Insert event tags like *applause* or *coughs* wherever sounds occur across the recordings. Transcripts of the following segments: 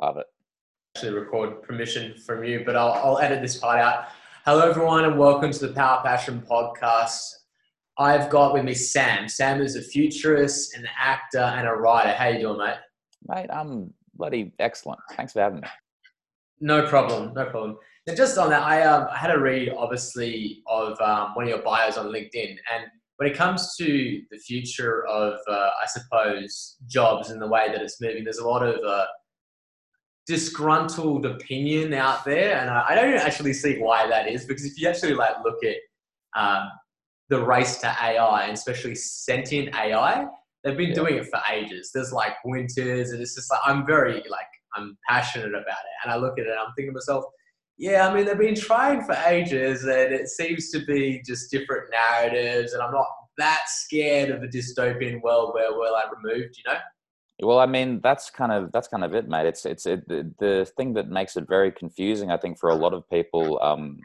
Love it. Actually, record permission from you, but I'll, I'll edit this part out. Hello, everyone, and welcome to the Power Passion podcast. I've got with me Sam. Sam is a futurist, an actor, and a writer. How you doing, mate? Mate, I'm bloody excellent. Thanks for having me. No problem, no problem. And just on that, I, um, I had a read, obviously, of um, one of your bios on LinkedIn, and when it comes to the future of, uh, I suppose, jobs and the way that it's moving, there's a lot of uh, disgruntled opinion out there, and I, I, don't actually see why that is. Because if you actually like look at um, the race to AI, and especially sentient AI, they've been yeah. doing it for ages. There's like winters, and it's just like I'm very like I'm passionate about it, and I look at it, and I'm thinking to myself. Yeah, I mean, they've been trying for ages, and it seems to be just different narratives. And I'm not that scared of a dystopian world where we're like removed, you know? Well, I mean, that's kind of that's kind of it, mate. It's it's it, the, the thing that makes it very confusing, I think, for a lot of people, um,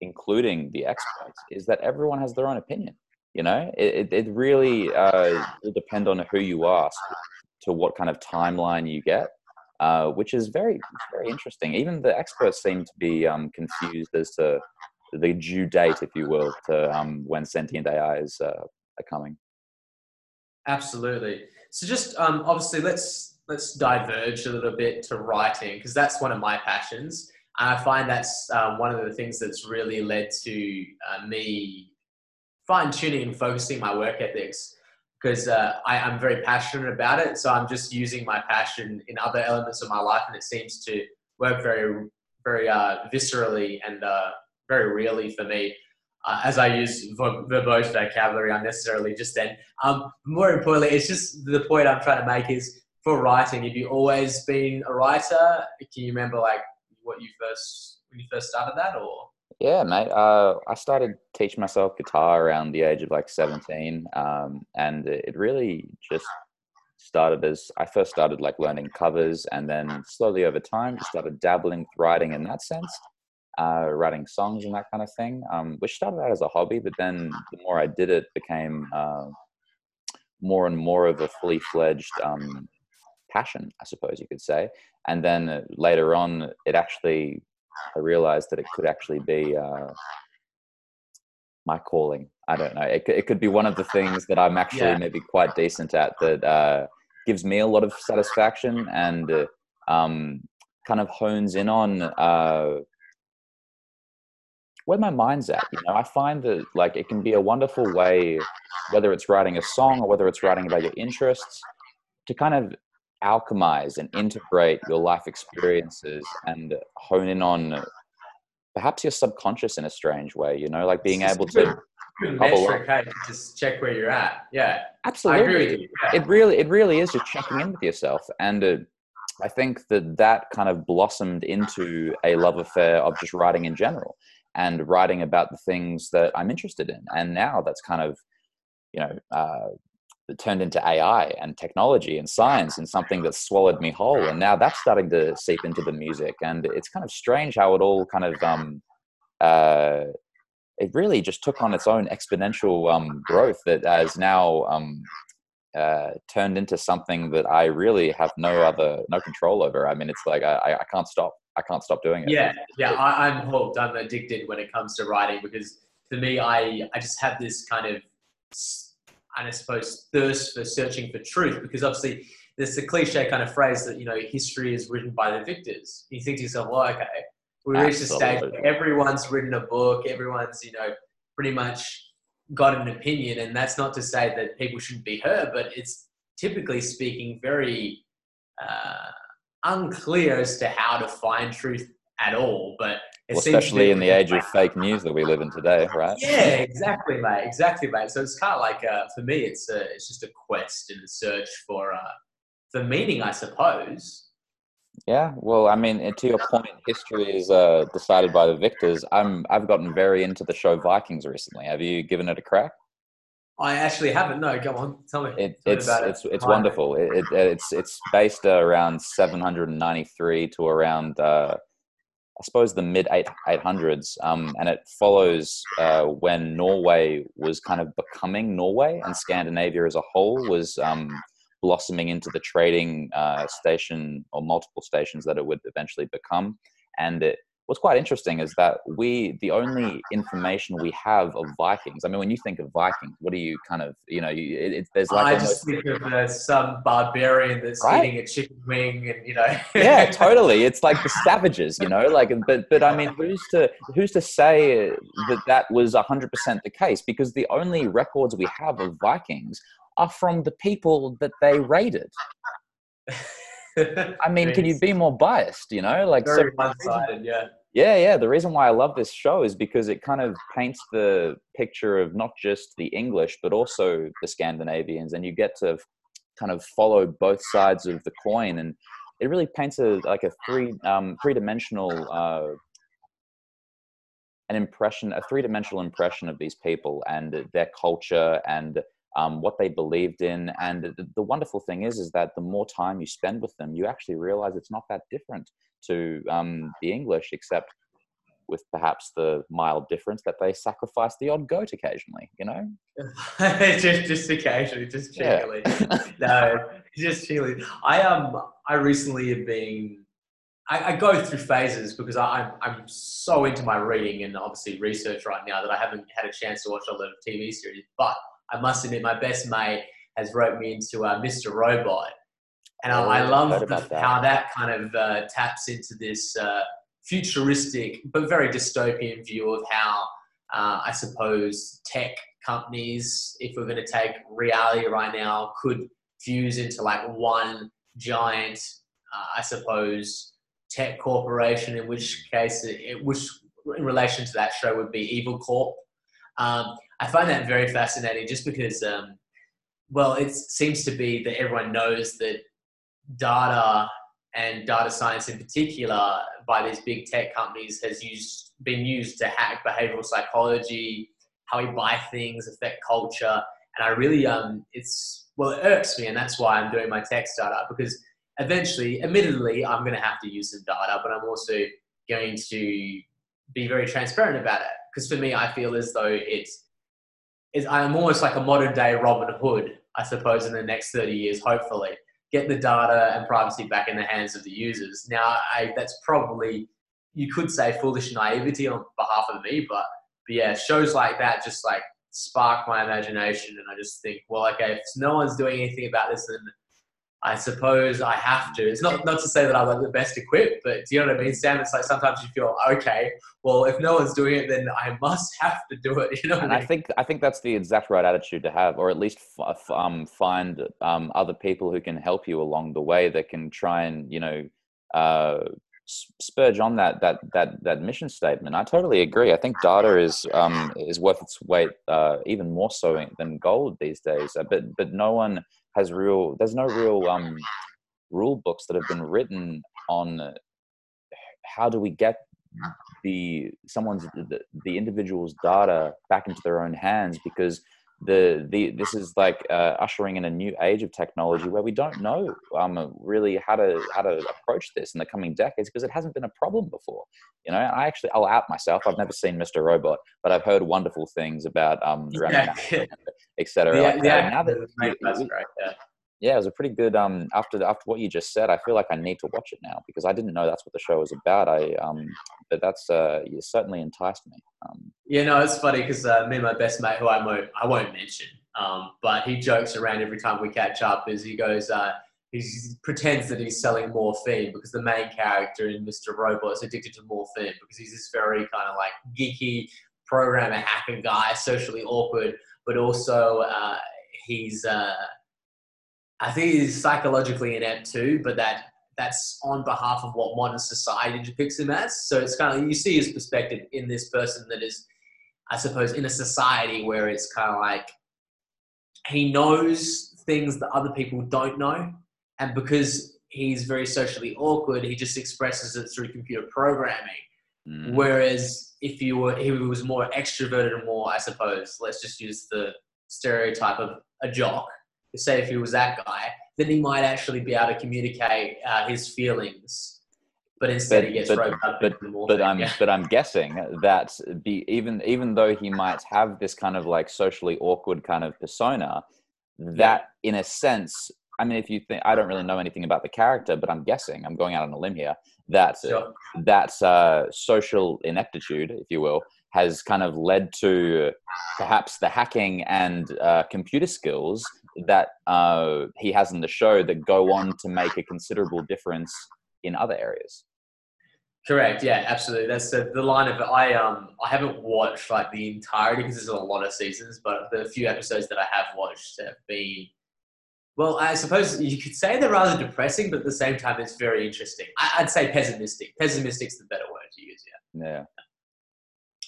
including the experts, is that everyone has their own opinion. You know, it it really uh, will depend on who you ask to what kind of timeline you get, uh, which is very very interesting. Even the experts seem to be um, confused as to the due date, if you will, to um, when sentient AI is uh, coming. Absolutely. So just um, obviously let's let's diverge a little bit to writing because that's one of my passions. And I find that's um, one of the things that's really led to uh, me fine tuning and focusing my work ethics because uh, I, am very passionate about it. So I'm just using my passion in other elements of my life, and it seems to work very, very uh, viscerally and uh, very really for me uh, as I use verbose vocabulary unnecessarily just then. Um, more importantly, it's just the point I'm trying to make is for writing. Have you always been a writer? Can you remember like what you first when you first started that, or? Yeah, mate. Uh, I started teaching myself guitar around the age of like 17, um, and it really just started as I first started like learning covers, and then slowly over time just started dabbling with writing in that sense uh, writing songs and that kind of thing, um, which started out as a hobby, but then the more I did it, became uh, more and more of a fully fledged um, passion, I suppose you could say. And then uh, later on, it actually, I realized that it could actually be uh, my calling. I don't know. It, it could be one of the things that I'm actually yeah. maybe quite decent at that uh, gives me a lot of satisfaction and uh, um, kind of hones in on where my mind's at. You know, I find that like it can be a wonderful way, whether it's writing a song or whether it's writing about your interests, to kind of alchemize and integrate your life experiences and hone in on perhaps your subconscious in a strange way. You know, like being able to. metric, hey, just check where you're at. Yeah, absolutely. Yeah. It really, it really is just checking in with yourself, and uh, I think that that kind of blossomed into a love affair of just writing in general and writing about the things that I'm interested in. And now that's kind of, you know, uh, turned into AI and technology and science and something that swallowed me whole. And now that's starting to seep into the music. And it's kind of strange how it all kind of, um, uh, it really just took on its own exponential um, growth that has now um, uh, turned into something that I really have no other no control over. I mean, it's like I, I can't stop. I can't stop doing it. Yeah, yeah, I, am hooked. I'm addicted when it comes to writing because for me, I I just have this kind of, and I suppose thirst for searching for truth because obviously there's a cliche kind of phrase that you know history is written by the victors. You think to yourself, well, okay, we reached a stage where everyone's written a book, everyone's you know pretty much got an opinion, and that's not to say that people shouldn't be heard, but it's typically speaking very. Uh, unclear as to how to find truth at all. But well, especially in the age of *laughs* fake news that we live in today, right? Yeah, exactly, mate. Exactly, mate. So it's kind of like uh, for me, it's a, it's just a quest and a search for uh, for meaning, I suppose. Yeah, well, I mean, to your point, history is uh, decided by the victors. I'm I've gotten very into the show Vikings recently. Have you given it a crack? I actually haven't. No, go on, tell me. It, it's, me it's, it's it's wonderful. It, it, it's it's based around 793 to around uh, I suppose the mid eight eight hundreds, um, and it follows uh, when Norway was kind of becoming Norway, and Scandinavia as a whole was um, blossoming into the trading uh, station or multiple stations that it would eventually become. And it, what's quite interesting is that we the only information we have of Vikings. I mean, when you think of Vikings, what do you kind of you know? You, it, it, there's like I just think of uh, some barbarian that's right? eating a chicken wing, and you know. yeah, *laughs* totally. It's like the savages, you know. Like, but but I mean, who's to who's to say that that was hundred percent the case? Because the only records we have of Vikings are from the people that they raided. *laughs* I mean, can you be more biased? You know, like very so, one-sided, yeah. Yeah, yeah. The reason why I love this show is because it kind of paints the picture of not just the English, but also the Scandinavians, and you get to kind of follow both sides of the coin, and it really paints a like a three um, three dimensional uh, an impression, a three dimensional impression of these people and their culture and um, what they believed in. And the, the, wonderful thing is, is that the more time you spend with them, you actually realize it's not that different to um, the English, except with perhaps the mild difference that they sacrifice the odd goat occasionally. You know, *laughs* just just occasionally, just cheekily. Yeah. *laughs* no, just cheekily. I um, I recently have been. I, I go through phases because I, I'm I'm so into my reading and obviously research right now that I haven't had a chance to watch a lot of TV series, but I must admit, my best mate has wrote me into uh, Mr. Robot, and oh, I, I love the, that. how that kind of uh, taps into this uh, futuristic but very dystopian view of how uh, I suppose tech companies, if we're going to take reality right now, could fuse into like one giant, uh, I suppose, tech corporation. In which case, it, it which in relation to that show would be Evil Corp. Um, I find that very fascinating just because, um, well, it seems to be that everyone knows that data and data science in particular by these big tech companies has used been used to hack behavioral psychology, how we buy things, affect culture. And I really um it's well it irks me and that's why I'm doing my tech startup because eventually, admittedly, I'm gonna have to use some data, but I'm also going to be very transparent about it. Because for me I feel as though it's is I'm almost like a modern day Robin Hood, I suppose, in the next 30 years, hopefully. Get the data and privacy back in the hands of the users. Now, I, that's probably, you could say foolish naivety on behalf of me, but, but yeah, shows like that just like spark my imagination. And I just think, well, okay, if no one's doing anything about this, then I suppose I have to. It's not not to say that I'm like the best equipped, but do you know what I mean, Sam? It's like sometimes you feel okay. Well, if no one's doing it, then I must *laughs* have to do it. You know. and I, mean? I, think I think that's the exact right attitude to have, or at least f- um, find um, other people who can help you along the way that can try and you know uh, spurge on that that that that mission statement. I totally agree. I think data is um, is worth its weight, uh, even more so than gold these days. Uh, but but no one has real there's no real *sighs* um, rule books that have been written on how do we get the someone's the, the individual's data back into their own hands because the the this is like uh, ushering in a new age of technology where we don't know um, really how to how to approach this in the coming decades because it hasn't been a problem before. You know, I actually I'll out myself. I've never seen Mr. Robot, but I've heard wonderful things about um, yeah. *laughs* etc. Yeah, like yeah, now that right. Yeah yeah, it was a pretty good. Um, after after what you just said, I feel like I need to watch it now because I didn't know that's what the show was about. I um, but that's uh, you certainly enticed me. Um, yeah, no, it's funny because uh, me and my best mate, who I won't I won't mention, um, but he jokes around every time we catch up. Is he goes, uh, he pretends that he's selling morphine because the main character in Mr. Robot is addicted to morphine because he's this very kind of like geeky programmer hacker guy, socially awkward, but also uh, he's uh, I think he's psychologically inept too, but that that's on behalf of what modern society depicts him as. So it's kind of you see his perspective in this person that is, I suppose, in a society where it's kind of like he knows things that other people don't know, and because he's very socially awkward, he just expresses it through computer programming. Mm. Whereas if you were, he was more extroverted and more, I suppose, let's just use the stereotype of a jock say if he was that guy, then he might actually be able to communicate uh, his feelings. But instead, but, he gets but, roped up but, into but I'm yeah. but I'm guessing that be even even though he might have this kind of like socially awkward kind of persona, that yeah. in a sense I mean, if you think I don't really know anything about the character, but I'm guessing I'm going out on a limb here that Sure. that uh, social ineptitude, if you will, has kind of led to perhaps the hacking and uh, computer skills that uh, he has in the show that go on to make a considerable difference in other areas. Correct. Yeah, absolutely. That's the, the line of it. I um I haven't watched like the entirety because there's a lot of seasons, but the few episodes that I have watched have been well, I suppose you could say they're rather depressing, but at the same time, it's very interesting. I, I'd say pessimistic. Pessimistic's the better word to use. Yeah. Yeah.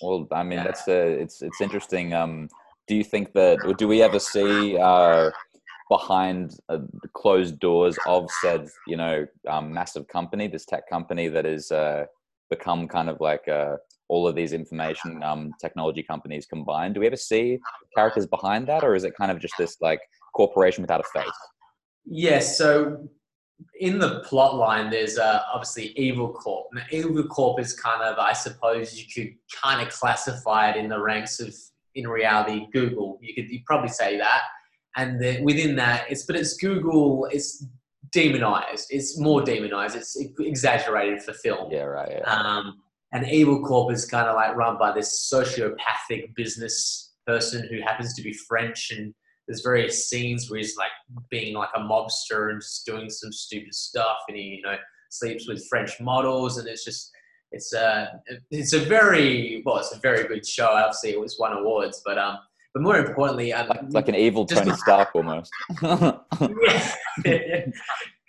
Well, I mean, Yeah. that's uh, it's it's interesting. Um, do you think that, or do we ever see uh, behind uh, closed doors of said, you know, um, massive company, this tech company that has uh, become kind of like uh, all of these information um, technology companies combined? Do we ever see characters behind that, or is it kind of just this like corporation without a face? Yes. So in the plot line, there's uh, obviously Evil Corp. Now, Evil Corp is kind of, I suppose, you could kind of classify it in the ranks of, in reality, Google. You could you probably say that, and then within that, it's but it's Google. It's demonized. It's more demonized. It's exaggerated for film. Yeah, right. Yeah. Um, and Evil Corp is kind of like run by this sociopathic business person who happens to be French, and there's various scenes where he's like being like a mobster and just doing some stupid stuff, and he you know sleeps with French models, and it's just it's a it's a very well, it's a very good show. Obviously, it was won awards, but um, but more importantly, um, like, like an evil Tony Stark almost. yeah.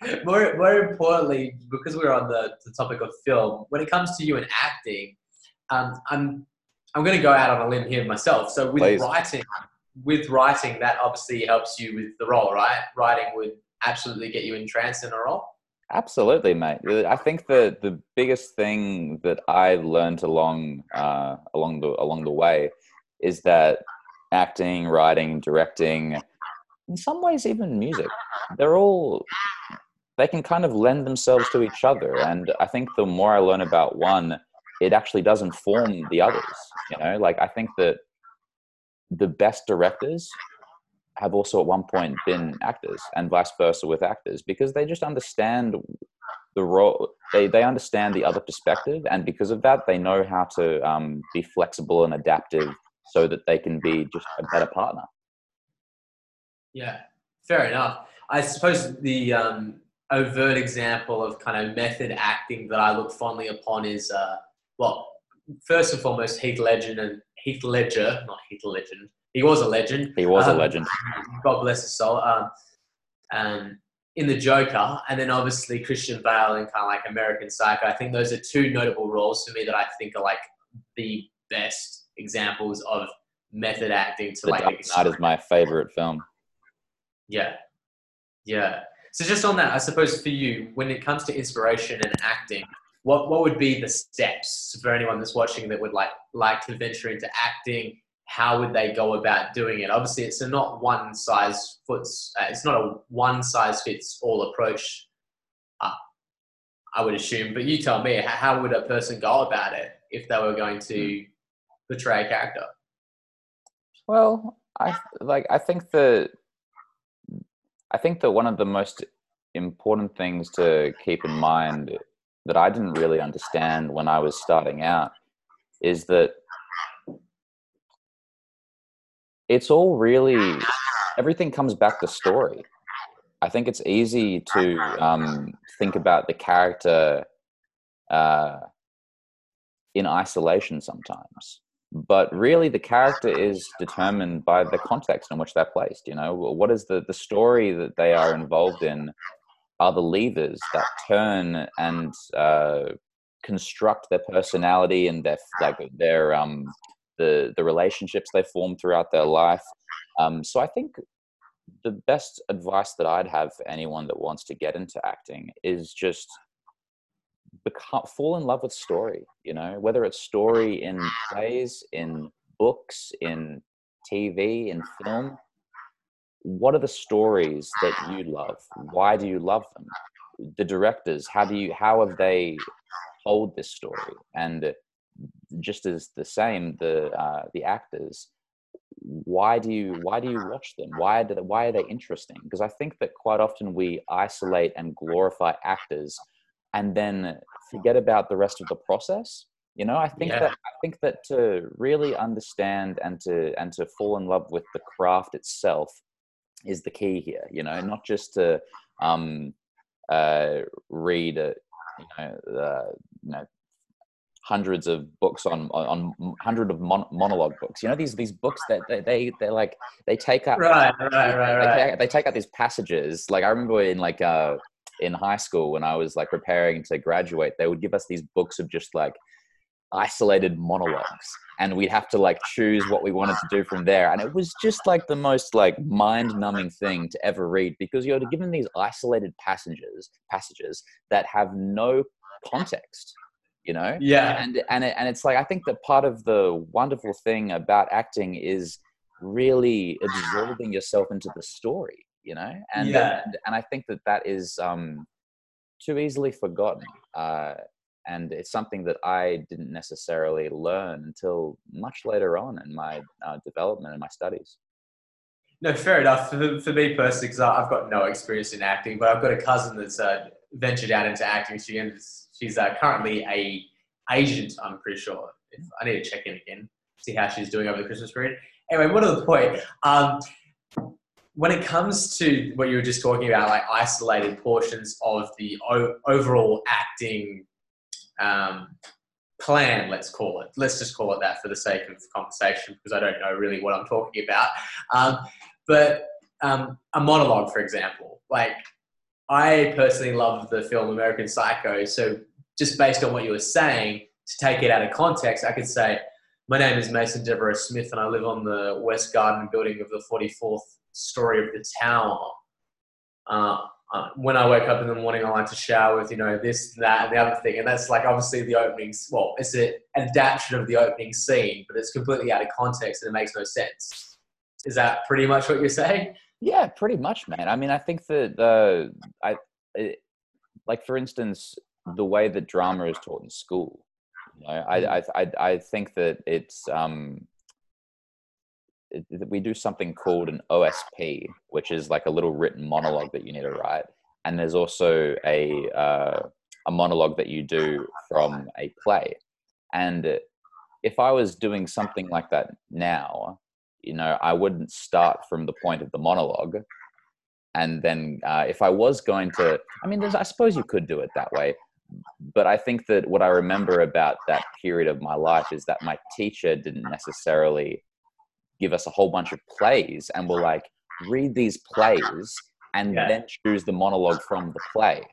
*laughs* more, more importantly, because we're on the, the topic of film, when it comes to you and acting, um, I'm I'm going to go out on a limb here myself. So with Please. writing, with writing, that obviously helps you with the role, right? Writing would absolutely get you entranced in a role. Absolutely, mate. I think the the biggest thing that I learned along uh, along the along the way is that acting, writing, directing, in some ways even music, they're all they can kind of lend themselves to each other. And I think the more I learn about one, it actually does inform the others. You know, like I think that the best directors have also at one point been actors and vice versa with actors because they just understand the role they, they understand the other perspective and because of that they know how to um, be flexible and adaptive so that they can be just a better partner Yeah, fair enough. I suppose the um, overt example of kind of method acting that I look fondly upon is, uh, well, first and foremost, Heath Ledger and Heath Ledger, not Heath Legend. He was a legend. he was a Um, legend God bless his soul. Um, um, in the Joker, and then obviously Christian Bale in kind of like American Psycho. I think those are two notable roles for me that I think are like the best examples of method acting to the like dark knight is my favorite film yeah. Yeah. So just on that, I suppose for you, when it comes to inspiration and acting, what, what would be the steps for anyone that's watching that would like like to venture into acting? How would they go about doing it? Obviously, it's a not one size fits. Uh, it's not a one size fits all approach. Uh, I would assume, but you tell me. How would a person go about it if they were going to portray a character? Well, I like. I think that I think that one of the most important things to keep in mind that I didn't really understand when I was starting out is that it's all really *laughs* everything comes back to story. I think it's easy to um, think about the character uh, in isolation sometimes but really the character is determined by the context in which they're placed you know what is the the story that they are involved in are the levers that turn and uh, construct their personality and their like their um the the relationships they form throughout their life. Um so i think the best advice that i'd have for anyone that wants to get into acting is just become fall in love with story you know whether it's story in plays in books in tv in film. What are the stories that you love? Why do you love them? The directors how do you how have they told this story? And just as the same the uh, the actors why do you why do you watch them? Why do they, why are they interesting? Because i think that quite often we isolate and glorify actors and then forget about the rest of the process. You know i think Yeah. that i think that to really understand and to and to fall in love with the craft itself is the key here you know not just to um uh read uh, you know uh, you know hundreds of books on on, on hundred of mon- monologue books. You know these these books that they, they they're like they take up Right, right, right, they, right. take, they take out these passages. Like i remember in like uh in high school when i was like preparing to graduate they would give us these books of just like isolated monologues. And we'd have to like choose what we wanted to do from there. And it was just like the most like mind numbing thing to ever read because you're given these isolated passages passages that have no context you know Yeah. and and it, and it's like I think that part of the wonderful thing about acting is really absorbing yourself into the story, you know, and Yeah. and, and I think that that is um, too easily forgotten, uh, and it's something that I didn't necessarily learn until much later on in my uh, development and my studies. No, fair enough. For, for me personally, because I've got no experience in acting, but I've got a cousin that's uh, ventured out into acting. She ends, she's uh, currently a agent. I'm pretty sure. If, I need to check in again, see how she's doing over the Christmas period. Anyway, what to the point. Um, when it comes to what you were just talking about, like isolated portions of the o- overall acting um, plan, let's call it. Let's just call it that for the sake of conversation, because I don't know really what I'm talking about. Um, but um, a monologue, for example, like I personally love the film American Psycho. So just based on what you were saying, to take it out of context, I could say, my name is Mason Deborah Smith, and I live on the West Garden building of the 44th story of the tower. Uh, uh, when I wake up in the morning, I like to shower with, you know, this, that, and the other thing. And that's like obviously the opening, well, it's an adaptation of the opening scene, but it's completely out of context and it makes no sense. Is that pretty much what you're saying? Yeah, pretty much, man. I mean, I think that the I it, like for instance, the way that drama is taught in school. You know, I I I, I think that it's um it, that we do something called an OSP, which is like a little written monologue that you need to write, and there's also a uh, a monologue that you do from a play. And if I was doing something like that now, you know, I wouldn't start from the point of the monologue. And then uh, if I was going to, I mean, there's, I suppose you could do it that way. But I think that what I remember about that period of my life is that my teacher didn't necessarily give us a whole bunch of plays and were like, read these plays and Yeah. then choose the monologue from the play.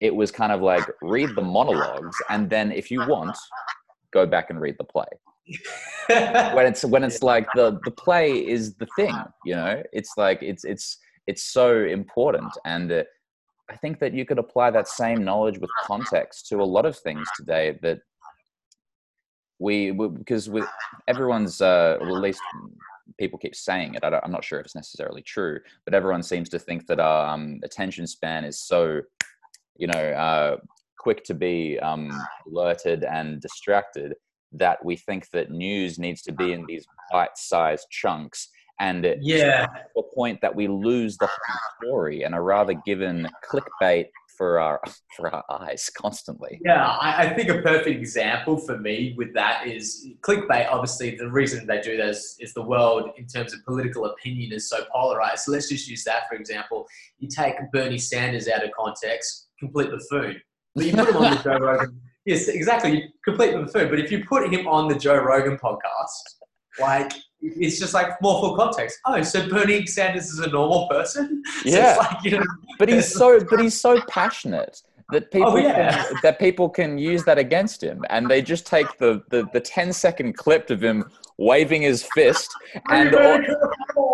It was kind of like, read the monologues and then if you want, go back and read the play *laughs* when it's when it's like the the play is the thing you know it's like it's it's it's so important and uh, i think that you could apply that same knowledge with context to a lot of things today that we, we because with everyone's uh well, at least people keep saying it. I don't, i'm not sure if it's necessarily true but everyone seems to think that um attention span is so you know uh quick to be um alerted and distracted that we think that news needs to be in these bite-sized chunks and it- yeah. to a point that we lose the whole story and are rather given clickbait for our *laughs* for our eyes constantly Yeah, I, I think a perfect example for me with that is clickbait. Obviously, the reason they do that is, the world, in terms of political opinion, is so polarized. So let's just use that for example. You take Bernie Sanders out of context, complete buffoon. But you put him on the Joe *laughs* Rogan. Yes, exactly. Complete buffoon. But if you put him on the Joe Rogan podcast, like it's just like more full context. Oh, so Bernie Sanders is a normal person. *laughs* So Yeah. it's like, you know, but he's so but he's so passionate that oh, people Oh, yeah. can, that people can use that against him and they just take the the, the 10 second clip of him waving his fist and all,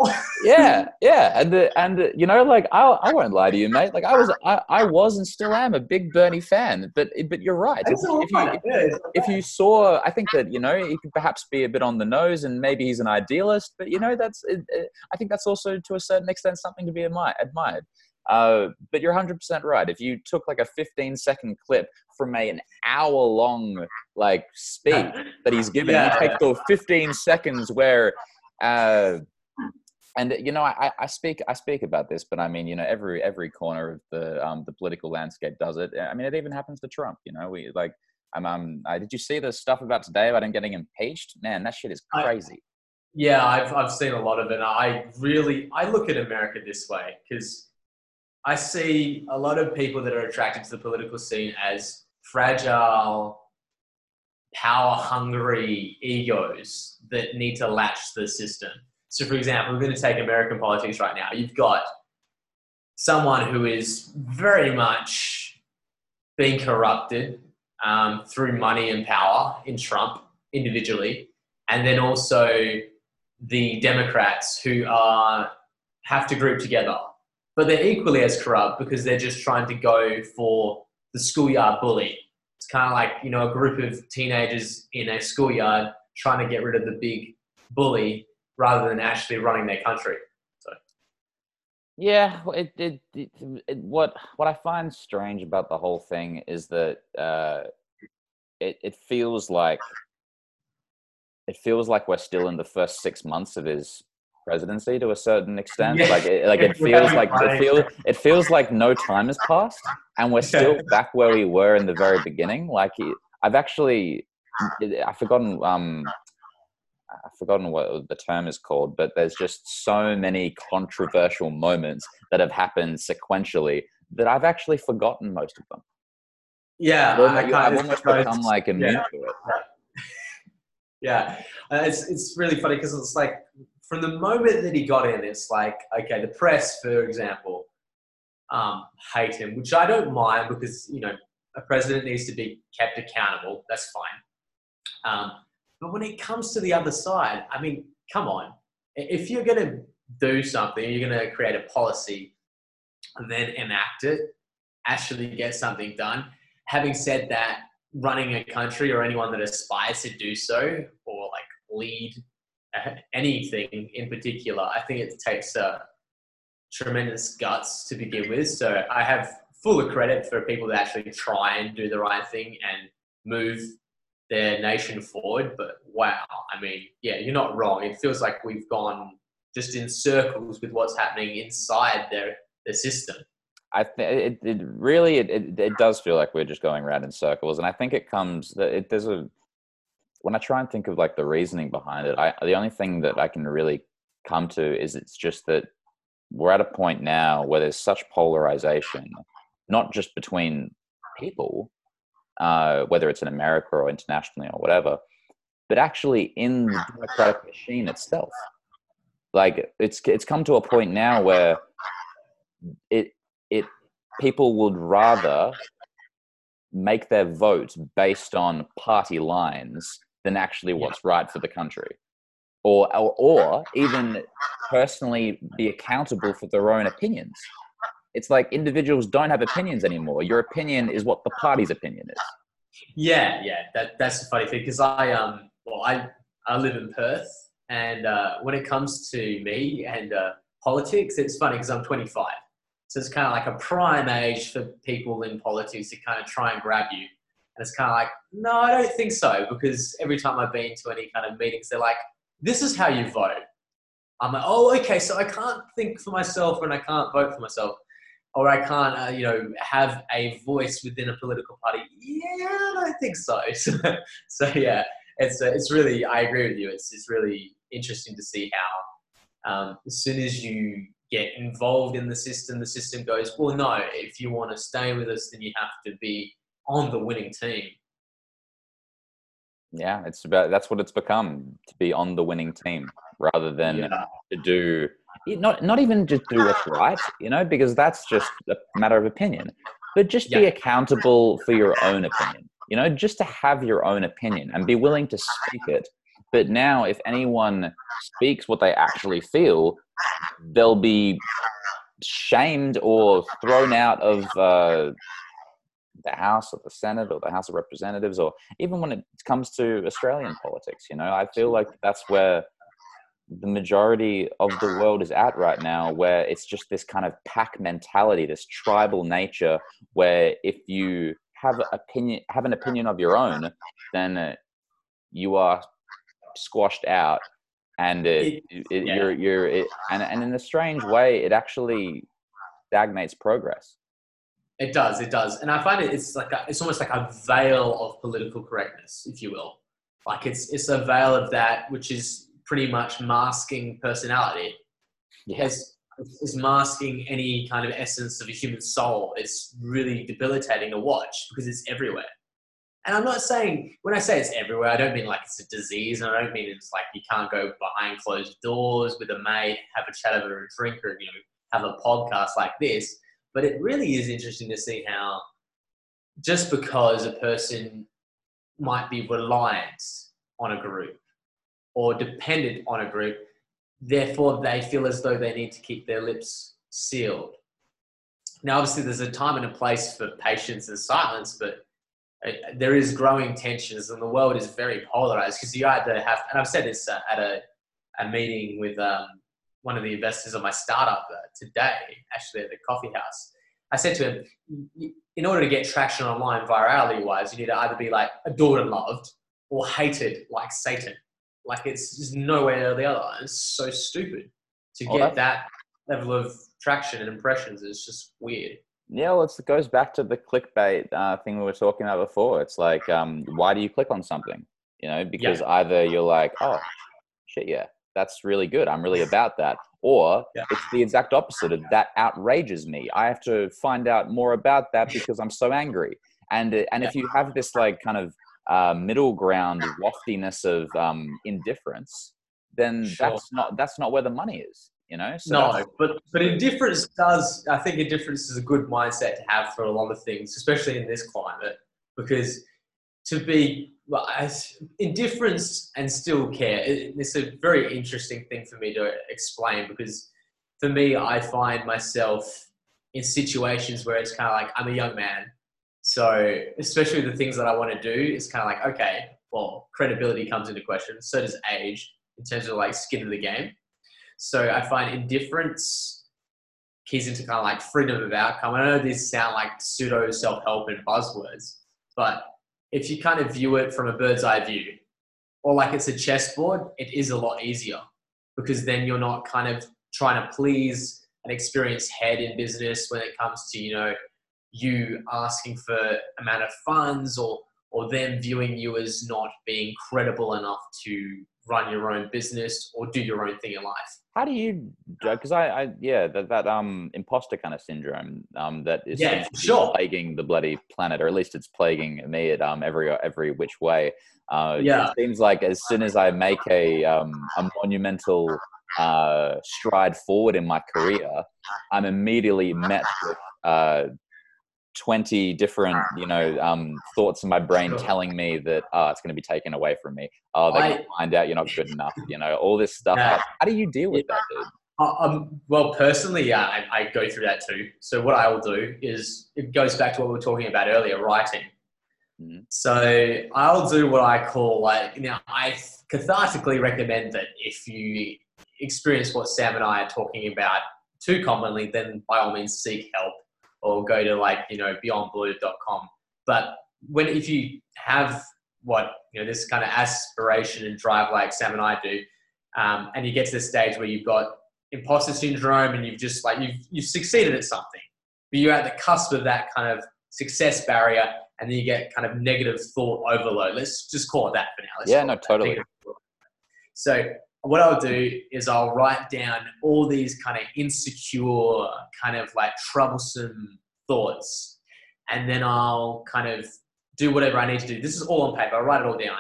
*laughs* yeah yeah and the, and the, you know like I, I won't lie to you mate like i was I, I was and still am a big bernie fan but but you're right if, if you right. Yeah, it's all if you saw i think that you know he could perhaps be a bit on the nose and maybe he's an idealist but you know that's it, it, i think that's also to a certain extent something to be admi- admired uh, but you're 100% right if you took like a 15 second clip from a, an hour long like speech *laughs* that he's given Yeah. you take the 15 seconds where uh, and you know, I, I speak I speak about this, but I mean, you know, every every corner of the um, the political landscape does it. I mean, it even happens to Trump. You know, we like. I'm, um, I, did you see the stuff about today about him getting impeached? Man, that shit is crazy. I, yeah, I've I've seen a lot of it. I really I look at America this way because I see a lot of people that are attracted to the political scene as fragile, power hungry egos that need to latch the system. So, for example, we're going to take American politics right now. You've got someone who is very much being corrupted um, through money and power in Trump individually, and then also the Democrats who are have to group together, but they're equally as corrupt because they're just trying to go for the schoolyard bully. It's kind of like you know a group of teenagers in a schoolyard trying to get rid of the big bully rather than actually running their country. So. Yeah, it, it, it, it, what what I find strange about the whole thing is that uh, it it feels like it feels like we're still in the first six months of his presidency to a certain extent. Yeah. Like it, like it *laughs* feels like it feels it feels like no time has passed, and we're still back where we were in the very beginning. Like I've actually I've forgotten um I've forgotten what the term is called, but there's just so many controversial moments that have happened sequentially that I've actually forgotten most of them. Yeah, I've, almost become like immune yeah. to it. *laughs* Yeah, uh, it's it's really funny because it's like from the moment that he got in, it's like okay, the press, for example, um, hate him, which I don't mind because you know a president needs to be kept accountable. That's fine. Um, but when it comes to the other side, I mean, come on. If you're going to do something, you're going to create a policy and then enact it, actually get something done. Having said that, running a country or anyone that aspires to do so or like lead uh, anything in particular, I think it takes a tremendous guts to begin with. So I have full of credit for people that actually try and do the right thing and move their nation forward. But wow, I mean, yeah, you're not wrong. It feels like we've gone just in circles with what's happening inside their the system. I think it, it really it, it, it does feel like we're just going around in circles, and I think it comes that it, there's a when I try and think of like the reasoning behind it, I the only thing that I can really come to is it's just that we're at a point now where there's such polarization, not just between people, uh, whether it's in America or internationally or whatever, but actually in the democratic machine itself. Like it's it's come to a point now where it it people would rather make their vote based on party lines than actually what's right for the country. Or, or or even personally be accountable for their own opinions it's like individuals don't have opinions anymore your opinion is what the party's opinion is yeah yeah that, that's the funny thing because i um well i i live in perth and uh, when it comes to me and uh, politics it's funny because i'm 25 so it's kind of like a prime age for people in politics to kind of try and grab you. And it's kind of like, no, I don't think so. Because every time I've been to any kind of meetings, they're like, this is how you vote. I'm like, oh, okay, so I can't think for myself and I can't vote for myself. Or I can't, uh, you know, have a voice within a political party. Yeah, I don't think so. *laughs* So, so yeah, it's, uh, it's really, I agree with you. It's, it's really interesting to see how um, as soon as you get involved in the system, the system goes, well, no, if you want to stay with us, then you have to be on the winning team. Yeah, it's about that's what it's become to be on the winning team rather than yeah. to do not not even just do what's right, you know, because that's just a matter of opinion, but just yeah. be accountable for your own opinion. You know, just to have your own opinion and be willing to speak it. But now, if anyone speaks what they actually feel, they'll be shamed or thrown out of uh, the House or the Senate or the House of Representatives, or even when it comes to Australian politics. You know, I feel like that's where the majority of the world is at right now, where it's just this kind of pack mentality, this tribal nature, where if you have opinion, have an opinion of your own, then uh, you are squashed out and it, it, it yeah. you're you're it, and and in a strange way, it actually stagnates progress. It does, it does, and I find it it's like a, it's almost like a veil of political correctness, if you will. Like it's it's a veil of that which is pretty much masking personality. Yes, is masking any kind of essence of a human soul. It's really debilitating to watch because it's everywhere. And I'm not saying when I say it's everywhere, I don't mean like it's a disease, and I don't mean it's like you can't go behind closed doors with a mate, have a chat over a drink, or you know, have a podcast like this. But it really is interesting to see how just because a person might be reliant on a group or dependent on a group, therefore they feel as though they need to keep their lips sealed. Now, obviously, there's a time and a place for patience and silence, but uh, there is growing tensions, and the world is very polarized because you either have, and I've said this uh, at a, a meeting with um, one of the investors of my startup uh, today, actually at the coffee house. I said to him, in order to get traction online virality wise, you need to either be like adored and loved or hated like Satan. Like it's just nowhere near the other. It's so stupid to oh, get that level of traction and impressions. It's just weird. Yeah, well, it goes back to the clickbait uh, thing we were talking about before. It's like, um, why do you click on something? You know, because yeah. either you're like, oh, shit, yeah, that's really good. I'm really about that. Or yeah. it's the exact opposite of that outrages me. I have to find out more about that *laughs* because I'm so angry. And and yeah. if you have this like kind of uh, middle ground loftiness of um, indifference, then sure. that's not that's not where the money is. You know. So no, but but indifference does. I think indifference is a good mindset to have for a lot of things, especially in this climate, because to be well, indifference and still care. It's a very interesting thing for me to explain because for me, I find myself in situations where it's kind of like I'm a young man so, especially the things that I want to do, it's kind of like, okay, well, credibility comes into question. So does age in terms of like skin of the game. So I find indifference keys into kind of like freedom of outcome. I know these sound like pseudo self help and buzzwords, but if you kind of view it from a bird's eye view, or like it's a chessboard, it is a lot easier because then you're not kind of trying to please an experienced head in business when it comes to, you know, you asking for amount of funds or or them viewing you as not being credible enough to run your own business or do your own thing in life. How do you? Because I, I, yeah, that that um imposter kind of syndrome um that is yeah, sure. plaguing the bloody planet, or at least it's plaguing me at um every every which way. Uh, yeah, it seems like as soon as I make a um a monumental uh stride forward in my career, I'm immediately met with uh 20 different you know um, thoughts in my brain telling me that oh it's going to be taken away from me. Oh they I, find out you're not good enough you know all this stuff. How, how do you deal with yeah. that dude? Uh, um, well personally yeah I, I, go through that too. So what i will do is it goes back to what we were talking about earlier writing. Mm-hmm. so i'll do what i call like now i cathartically recommend that if you experience what sam and i are talking about too commonly then by all means seek help or go to like you know beyondblue.com but when if you have what you know this kind of aspiration and drive like sam and i do um, and you get to the stage where you've got imposter syndrome and you've just like you've you've succeeded at something but you're at the cusp of that kind of success barrier and then you get kind of negative thought overload. Let's just call it that for now. Let's yeah no totally. So what I'll do is I'll write down all these kind of insecure, kind of like troublesome thoughts, and then I'll kind of do whatever I need to do. This is all on paper. I'll write it all down,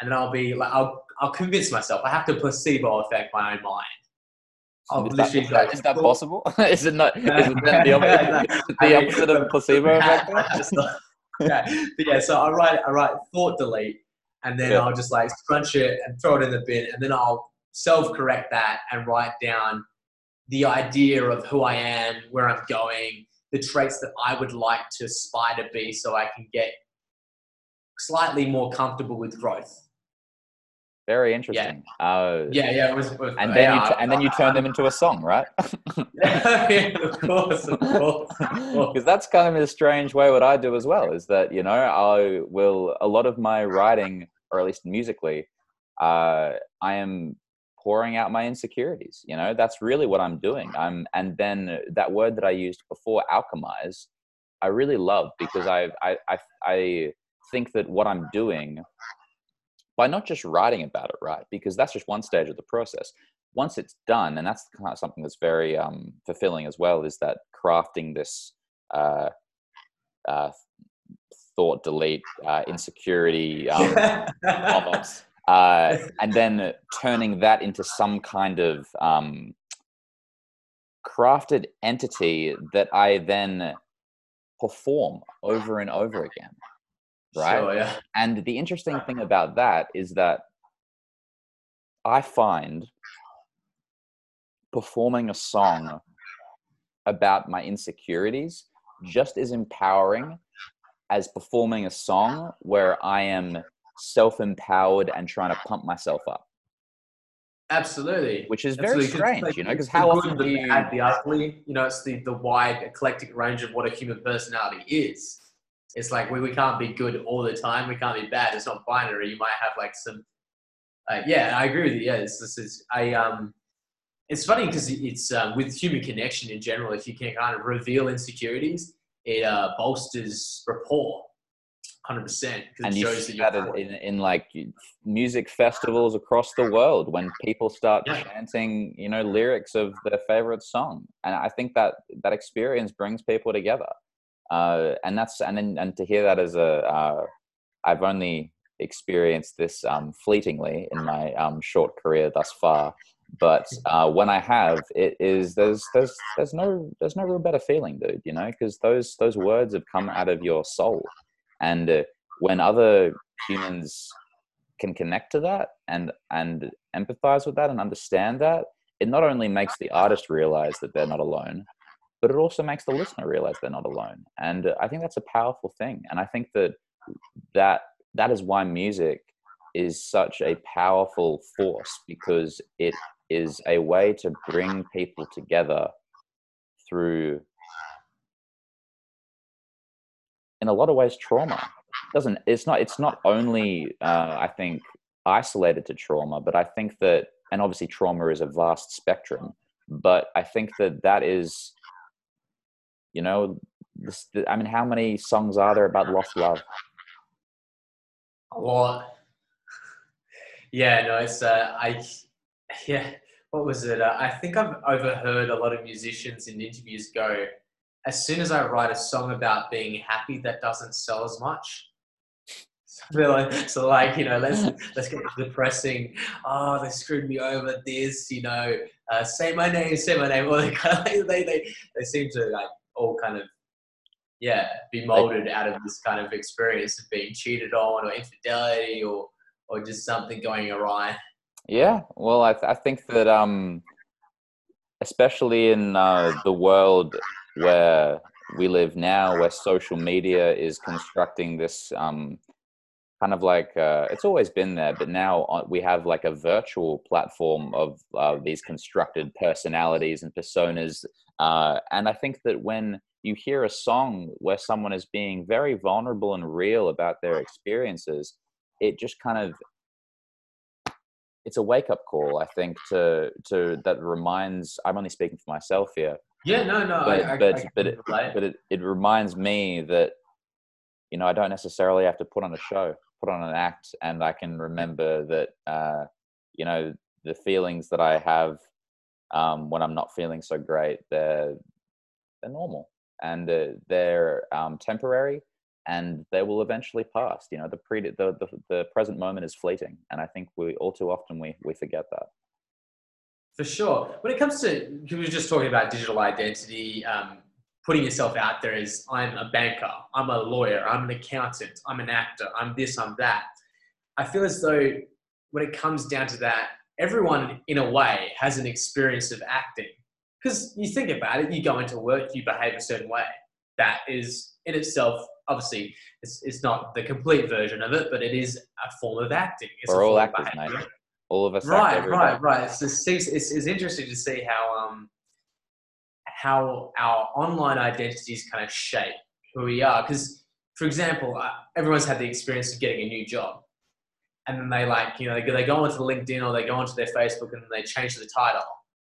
and then I'll be like, I'll I'll convince myself. I have to placebo effect my own mind. I'll is, that, is, that, is that possible? *laughs* is it not? Is it the opposite, *laughs* the opposite of *laughs* placebo effect? yeah. But yeah, so I write I write thought delete, and then yeah. I'll just like scrunch it and throw it in the bin, and then I'll self correct that and write down the idea of who I am, where I'm going, the traits that I would like to aspire to be so I can get slightly more comfortable with growth. Very interesting. Yeah, uh, yeah, yeah. It was, was, and then yeah, you t- and then you turn them into a song, right? yeah, *laughs* *laughs* of course, of course. Because that's kind of a strange way. What I do as well is that you know I will a lot of my writing, or at least musically, uh, I am pouring out my insecurities. You know, that's really what I'm doing. I'm, and then that word that I used before, alchemize, I really love because I, I, I, I think that what I'm doing by not just writing about it, right? Because that's just one stage of the process. Once it's done, and that's kind of something that's very um, fulfilling as well, is that crafting this uh, uh, thought delete uh, insecurity um, *laughs* uh, *laughs* and then turning that into some kind of um, crafted entity that I then perform over and over again right? Yeah. And the interesting thing about that is that I find performing a song about my insecurities just as empowering as performing a song where I am self empowered and trying to pump myself up. Absolutely. Which is very Absolutely. strange, like, you know, because how often do you... the ugly, you know, it's the, the wide eclectic range of what a human personality is. It's like we, we can't be good all the time. We can't be bad. It's not binary. You might have like some. Uh, yeah, I agree with you. Yeah, this is I um. It's funny because it's uh, with human connection in general. If you can kind of reveal insecurities, it uh, bolsters rapport. Hundred percent. And you see that in, in like music festivals across the world when people start yeah. chanting, you know, lyrics of their favorite song, and I think that that experience brings people together uh, and that's and then and to hear that as a uh, I've only experienced this um, fleetingly in my um, short career thus far. But uh, when I have, it is there's there's there's no there's no real better feeling, dude. You know, because those those words have come out of your soul, and uh, when other humans can connect to that and and empathize with that and understand that, it not only makes the artist realize that they're not alone, but it also makes the listener realize they're not alone. And i think that's a powerful thing. And i think that that that is why music is such a powerful force because it is a way to bring people together through in a lot of ways trauma it doesn't it's not it's not only uh, i think isolated to trauma but i think that and obviously trauma is a vast spectrum but i think that that is you know, this, I mean, how many songs are there about lost love? A lot. Yeah, no, it's uh, I, yeah. What was it? Uh, I think I've overheard a lot of musicians in interviews go, as soon as I write a song about being happy, that doesn't sell as much. *laughs* So, like, so like you know, let's let's get depressing. Oh, they screwed me over. This, you know, uh, say my name, say my name. Or they kind of like, *laughs* they they they seem to like all kind of yeah be molded out of this kind of experience of being cheated on or infidelity or or just something going awry yeah well i, th- I think that um especially in uh, the world where we live now where social media is constructing this um kind of like uh, it's always been there but now uh, we have like a virtual platform of uh, these constructed personalities and personas uh, and i think that when you hear a song where someone is being very vulnerable and real about their experiences it just kind of it's a wake up call i think to to that reminds i'm only speaking for myself here yeah no no but I, but I, but, it, but it, it reminds me that you know i don't necessarily have to put on a show put on an act and I can remember that, uh, you know, the feelings that I have um, when I'm not feeling so great, they're, they're normal and uh, they're um, temporary and they will eventually pass. You know, the, pre- the, the, the present moment is fleeting. And I think we all too often we, we forget that. For sure. When it comes to, we were just talking about digital identity, um, putting yourself out there as I'm a banker, I'm a lawyer, I'm an accountant, I'm an actor, I'm this, I'm that. I feel as though when it comes down to that, everyone in a way has an experience of acting. Because you think about it, you go into work, you behave a certain way. That is in itself, obviously, it's, it's not the complete version of it, but it is a form of acting. It's We're all actors, mate. All of us. Right, right, right. It's, it's, it's, it's interesting to see how um, how our online identities kind of shape who we are. Because, for example, uh, everyone's had the experience of getting a new job. and then they like you know they, they go onto LinkedIn or they go onto their Facebook and they change the title,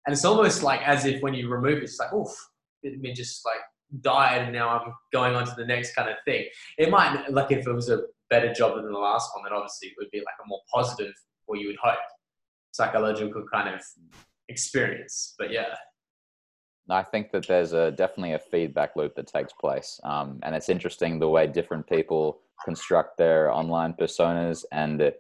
and it's almost like as if when you remove it, it's like oof, it just like died and now I'm going on to the next kind of thing. It might like if it was a better job than the last one, then obviously it would be like a more positive, or you would hope, psychological kind of experience. But yeah. I think that there's a definitely a feedback loop that takes place, um, and it's interesting the way different people construct their online personas and the,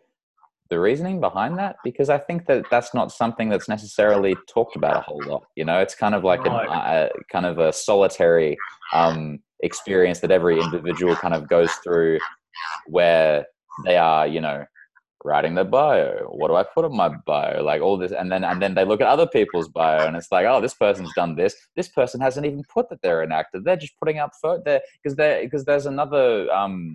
the reasoning behind that. Because I think that that's not something that's necessarily talked about a whole lot. You know, it's kind of like a, a kind of a solitary um, experience that every individual kind of goes through, where they are, you know, writing their bio. What do I put on my bio? Like all this, and then and then they look at other people's bio, and it's like, oh, this person's done this. This person hasn't even put that they're an actor. They're just putting up photo there because they because there's another. Um,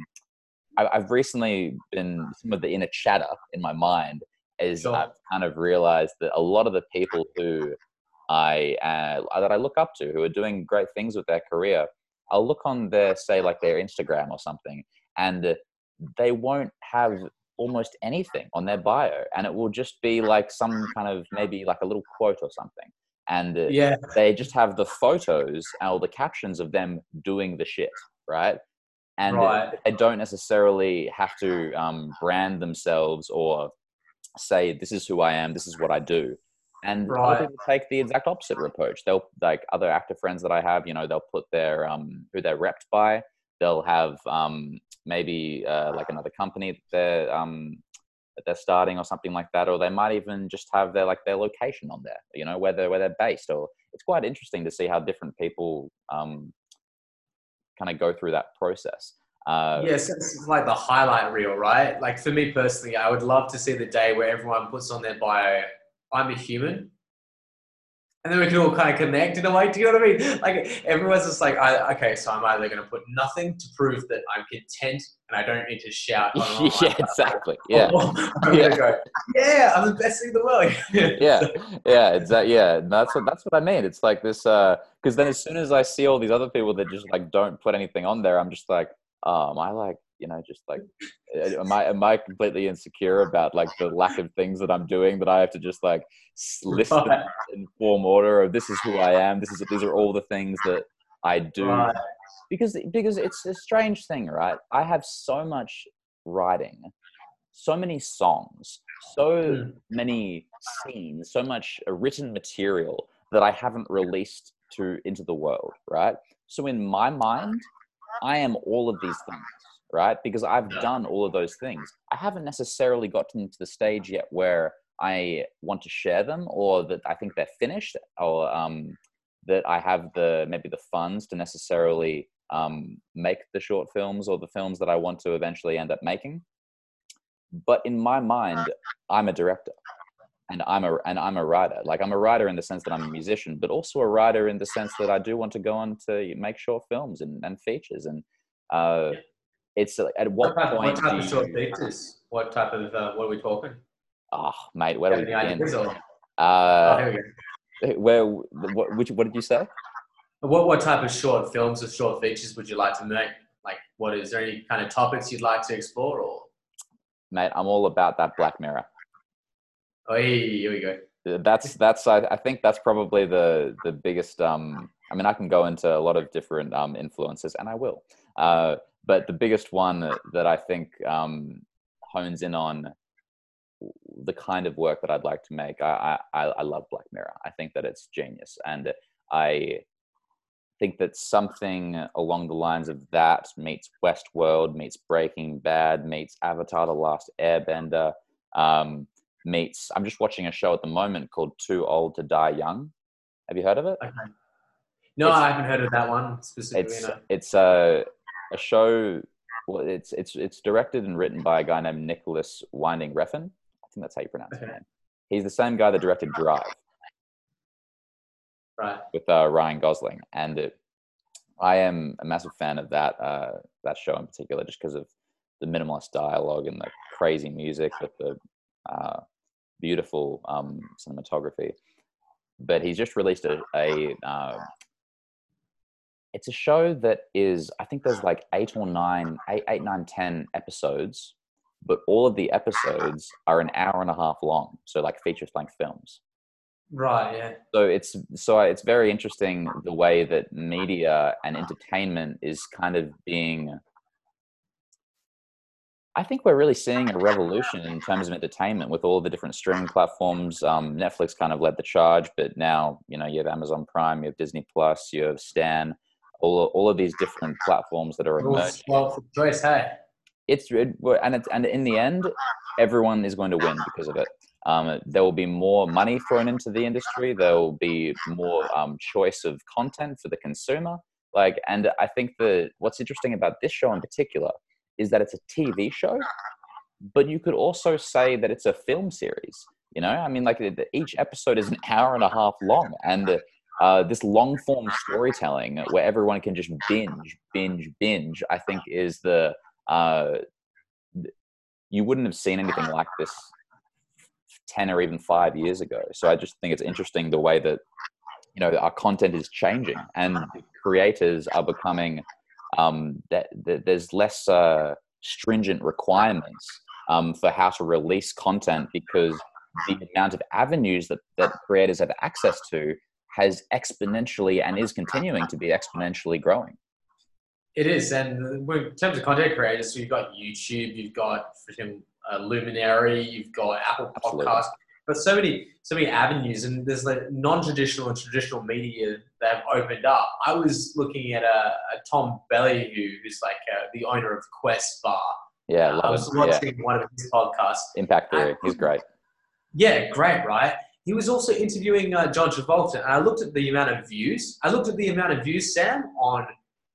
I, have recently been some of the inner chatter in my mind is sure. I've kind of realized that a lot of the people who I uh, that I look up to who are doing great things with their career, I'll look on their say like their Instagram or something, and they won't have almost anything on their bio and it will just be like some kind of maybe like a little quote or something and uh, yeah they just have the photos or the captions of them doing the shit right and right. they don't necessarily have to um, brand themselves or say this is who i am this is what i do and right. other people take the exact opposite approach they'll like other actor friends that i have you know they'll put their um who they're repped by they'll have um maybe uh, like another company that they're um, that they're starting or something like that, or they might even just have their like their location on there, you know, where they're where they're based. Or it's quite interesting to see how different people um, kind of go through that process. Uh, yes, it's like the highlight reel, right? Like for me personally, I would love to see the day where everyone puts on their bio, "I'm a human," and then we can all kind of connect in a way. Do you know what I mean? Like everyone's just like, I, okay, so I'm either going to put nothing to prove that I'm content and I don't need to shout. *laughs* yeah, exactly. Yeah. *laughs* I'm yeah. Go, yeah, I'm the best thing in the world. *laughs* yeah, yeah, exactly. Yeah, that's what that's what I mean. It's like this, because uh, then as soon as I see all these other people that just like don't put anything on there, I'm just like, am I like you know just like *laughs* uh, am i am i completely insecure about like the lack of things that i'm doing that i have to just like list right. in form order of this is who i am this is these are all the things that i do right. because because it's a strange thing right i have so much writing so many songs so mm. many scenes so much written material that i haven't released to into the world right so in my mind i am all of these things right? Because I've done all of those things. I haven't necessarily gotten to the stage yet where I want to share them or that I think they're finished or um, that I have the maybe the funds to necessarily um, make the short films or the films that I want to eventually end up making. But in my mind, I'm a director and I'm a and I'm a writer. Like I'm a writer in the sense that I'm a musician, but also a writer in the sense that I do want to go on to make short films and, and features. And uh, it's like, at what, what point? What type of short features? What type of uh, what are we talking? Oh, mate, where do we begin? Uh, oh, we go. where? What, which, what did you say? What what type of short films or short features would you like to make? Like, what is there any kind of topics you'd like to explore, or? Mate, I'm all about that Black Mirror. Oh, here we go. That's that's I, I think that's probably the the biggest. Um, I mean, I can go into a lot of different um, influences, and I will. Uh, but the biggest one that, that I think um, hones in on the kind of work that I'd like to make. I, I, I love Black Mirror. I think that it's genius. And I think that something along the lines of that meets Westworld, meets Breaking Bad, meets Avatar The Last Airbender, um, meets. I'm just watching a show at the moment called Too Old to Die Young. Have you heard of it? Okay. No, it's, I haven't heard of that one specifically. It's, no. it's a a show. Well, it's it's it's directed and written by a guy named Nicolas Winding Refn. I think that's how you pronounce okay. his name. He's the same guy that directed Drive. Right. With uh, Ryan Gosling, and it, I am a massive fan of that uh, that show in particular, just because of the minimalist dialogue and the crazy music with the uh, beautiful um, cinematography. But he's just released a, a uh, it's a show that is i think there's like eight or nine eight eight nine ten episodes but all of the episodes are an hour and a half long. So like feature length films. Right. Yeah. So it's so it's very interesting the way that media and entertainment is kind of being. I think we're really seeing a revolution in terms of entertainment with all the different streaming platforms. Um, Netflix kind of led the charge, but now you know you have Amazon Prime, you have Disney Plus, you have Stan, all all of these different platforms that are emerging. Well, choice, hey. It's and it's and in the end, everyone is going to win because of it. Um, there will be more money thrown into the industry. There will be more um, choice of content for the consumer. Like, and I think that what's interesting about this show in particular is that it's a TV show, but you could also say that it's a film series. You know, I mean, like each episode is an hour and a half long, and uh, this long form storytelling where everyone can just binge, binge, binge. I think is the uh, you wouldn't have seen anything like this 10 or even five years ago. So I just think it's interesting the way that, you know, our content is changing and creators are becoming, um, that, that there's less uh, stringent requirements um, for how to release content because the amount of avenues that, that creators have access to has exponentially and is continuing to be exponentially growing. It is, and in terms of content creators, so you've got YouTube, you've got uh, Luminary, you've got Apple Podcast, but so many so many avenues, and there's like non-traditional and traditional media that have opened up. I was looking at a, a Tom Bilyeu, who's like uh, the owner of Quest Bar. Yeah, uh, I was watching yeah. one of his podcasts. Impact Theory, he's great. Yeah, great, right? He was also interviewing uh, John Travolta, and I looked at the amount of views. I looked at the amount of views, Sam, on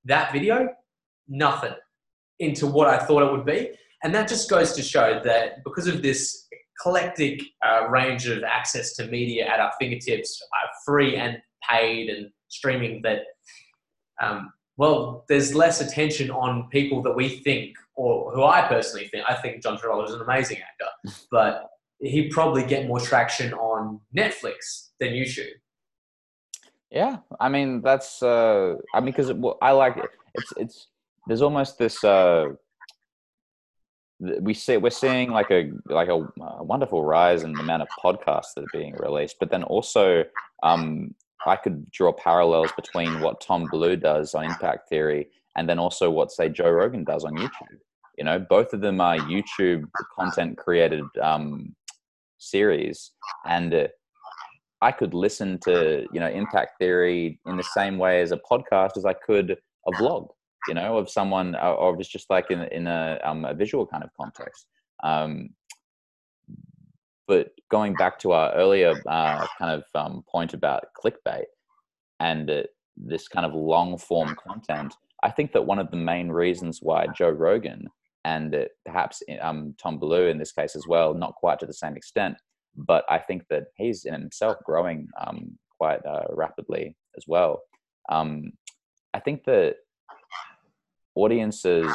that video. Nothing into what I thought it would be. And that just goes to show that because of this eclectic uh, range of access to media at our fingertips, uh, free and paid and streaming, that, um, well, there's less attention on people that we think, or who I personally think, I think John Travolta is an amazing actor, *laughs* but he'd probably get more traction on Netflix than YouTube. Yeah, I mean that's uh, I mean because I like it. It's it's there's almost this uh, we see we're seeing like a like a, a, wonderful rise in the amount of podcasts that are being released, but then also um, I could draw parallels between what Tom Bilyeu does on Impact Theory and then also what say Joe Rogan does on YouTube. You know, both of them are YouTube content created um, series, and uh, I could listen to you know Impact Theory in the same way as a podcast as I could a vlog you know, of someone, uh, or, it's just like in in a, um, a visual kind of context. Um, but going back to our earlier uh, kind of um, point about clickbait and uh, this kind of long form content, I think that one of the main reasons why Joe Rogan and perhaps um, Tom Bilyeu in this case as well, not quite to the same extent, but I think that he's in himself growing um, quite uh, rapidly as well. Um, I think that audiences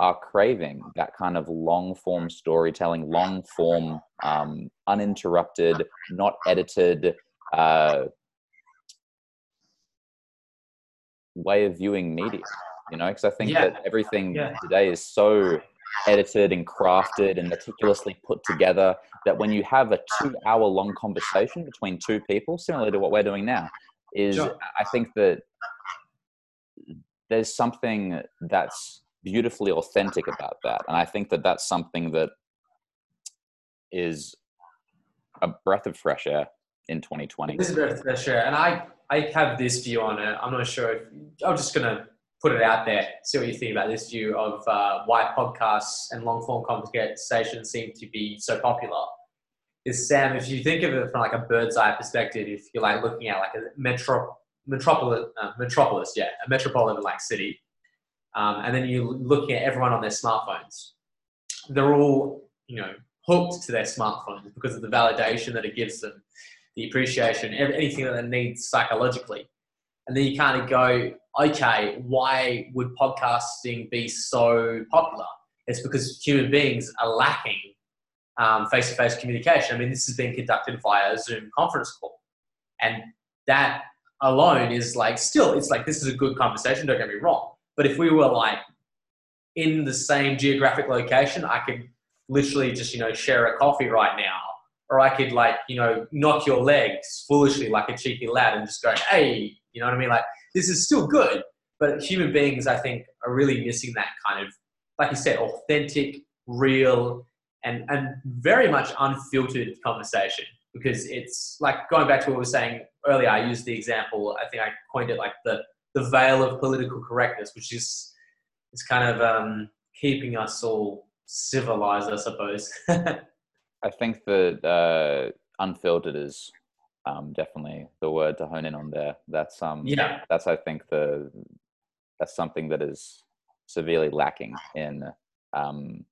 are craving that kind of long form storytelling, long form, um, uninterrupted, not edited uh, way of viewing media. You know, because I think yeah. that everything yeah. today is so edited and crafted and meticulously put together that when you have a two hour long conversation between two people, similar to what we're doing now, is sure. I think that there's something that's beautifully authentic about that and i think that that's something that is a breath of fresh air in 2020 this is a breath of fresh air and i i have this view on it i'm not sure if i'm just gonna put it out there see what you think about this view of uh, why podcasts and long form conversations seem to be so popular is sam if you think of it from like a bird's eye perspective if you're like looking at like a metro metropolis, uh, metropolis, yeah, a metropolitan like city. Um, and then you're looking at everyone on their smartphones. They're all, you know, hooked to their smartphones because of the validation that it gives them, the appreciation, anything that they need psychologically. And then you kind of go, okay, why would podcasting be so popular? It's because human beings are lacking face to face communication. I mean, this is being conducted via Zoom conference call. And that alone is like still it's like this is a good conversation don't get me wrong but if we were like in the same geographic location i could literally just you know share a coffee right now, or I could like you know knock your legs foolishly like a cheeky lad and just go, hey, you know what I mean? Like this is still good, but human beings, I think, are really missing that kind of, like you said, authentic, real, and and very much unfiltered conversation because it's like going back to what we were saying earlier. I used the example. I think I coined it like the the veil of political correctness, which is is kind of um, keeping us all civilized, I suppose. *laughs* I think that uh, unfiltered is um, definitely the word to hone in on there. That's um, yeah. That's I think the that's something that is severely lacking in um,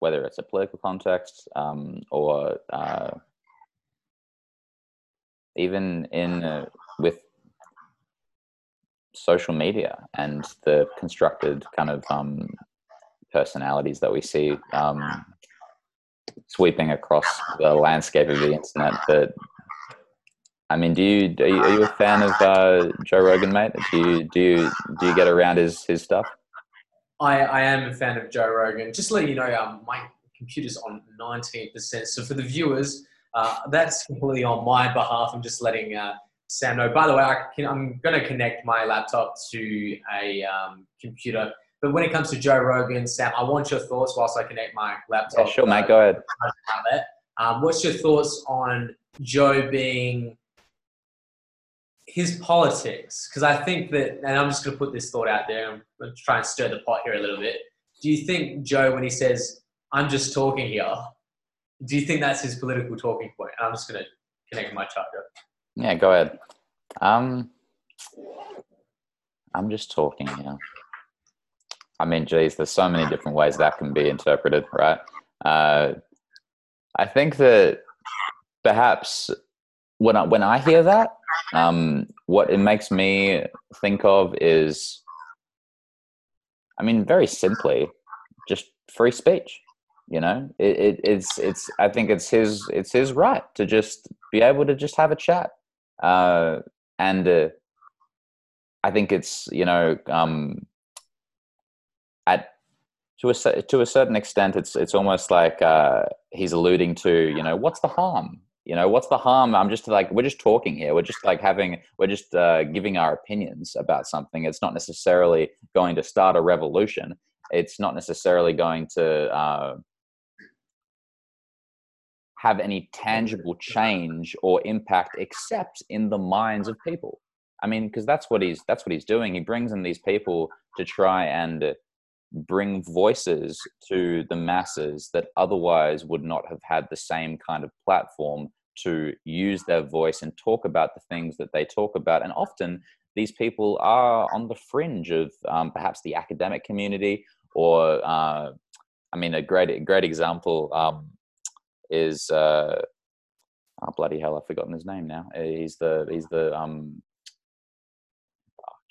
whether it's a political context um, or uh, even in uh, with social media and the constructed kind of um, personalities that we see um, sweeping across the landscape of the internet. But I mean, do you are you, are you a fan of uh, Joe Rogan, mate? Do you do you do you get around his his stuff? I, I am a fan of Joe Rogan. Just to let you know, um, my computer's on 19%. So for the viewers, uh, that's completely on my behalf. I'm just letting uh, Sam know. By the way, I am going to connect my laptop to a um, computer. But when it comes to Joe Rogan, Sam, I want your thoughts whilst I connect my laptop. Yeah, sure, mate. Go ahead. Um, what's your thoughts on Joe being his politics? Because I think that, and I'm just going to put this thought out there. To try and stir the pot here a little bit. Do you think Joe, when he says, "I'm just talking here," do you think that's his political talking point? And I'm just going to connect my charger. Yeah, go ahead. Um, I'm just talking here. I mean, geez, there's so many different ways that can be interpreted, right? Uh, I think that perhaps when I, when I hear that, um, what it makes me think of is, I mean, very simply, just free speech. You know, it, it, it's it's. I think it's his it's his right to just be able to just have a chat, uh, and uh, I think it's you know um, at to a to a certain extent, it's it's almost like uh, he's alluding to you know what's the harm? You know what's the harm? I'm just like we're just talking here. We're just like having we're just uh, giving our opinions about something. It's not necessarily going to start a revolution. It's not necessarily going to uh, have any tangible change or impact except in the minds of people. I mean because that's what he's that's what he's doing. He brings in these people to try and bring voices to the masses that otherwise would not have had the same kind of platform to use their voice and talk about the things that they talk about. And often these people are on the fringe of um, perhaps the academic community, or uh, I mean, a great great example um, is uh, oh, bloody hell, I've forgotten his name now. He's the he's the um,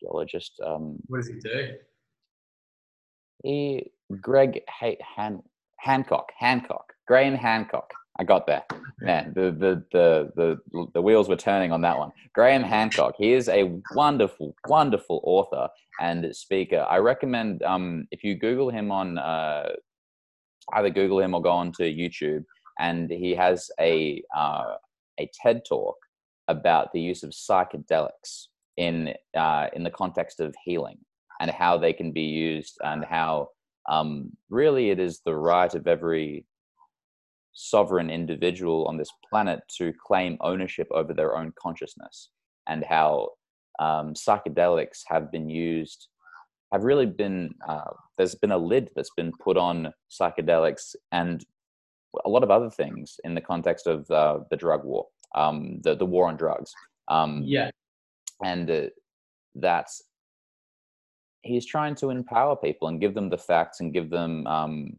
archaeologist. Um, what does he do? He Greg Han, Hancock Hancock Graham Hancock. I got there. Man, the, the, the, the, the wheels were turning on that one. Graham Hancock, he is a wonderful, wonderful author and speaker. I recommend um, if you Google him on, uh, either Google him or go onto YouTube, and he has a, uh, a TED talk about the use of psychedelics in, uh, in the context of healing and how they can be used and how um, really it is the right of every sovereign individual on this planet to claim ownership over their own consciousness and how um, psychedelics have been used have really been uh, there's been a lid that's been put on psychedelics and a lot of other things in the context of uh, the drug war um, the, the war on drugs um, yeah. and uh, that's he's trying to empower people and give them the facts and give them um,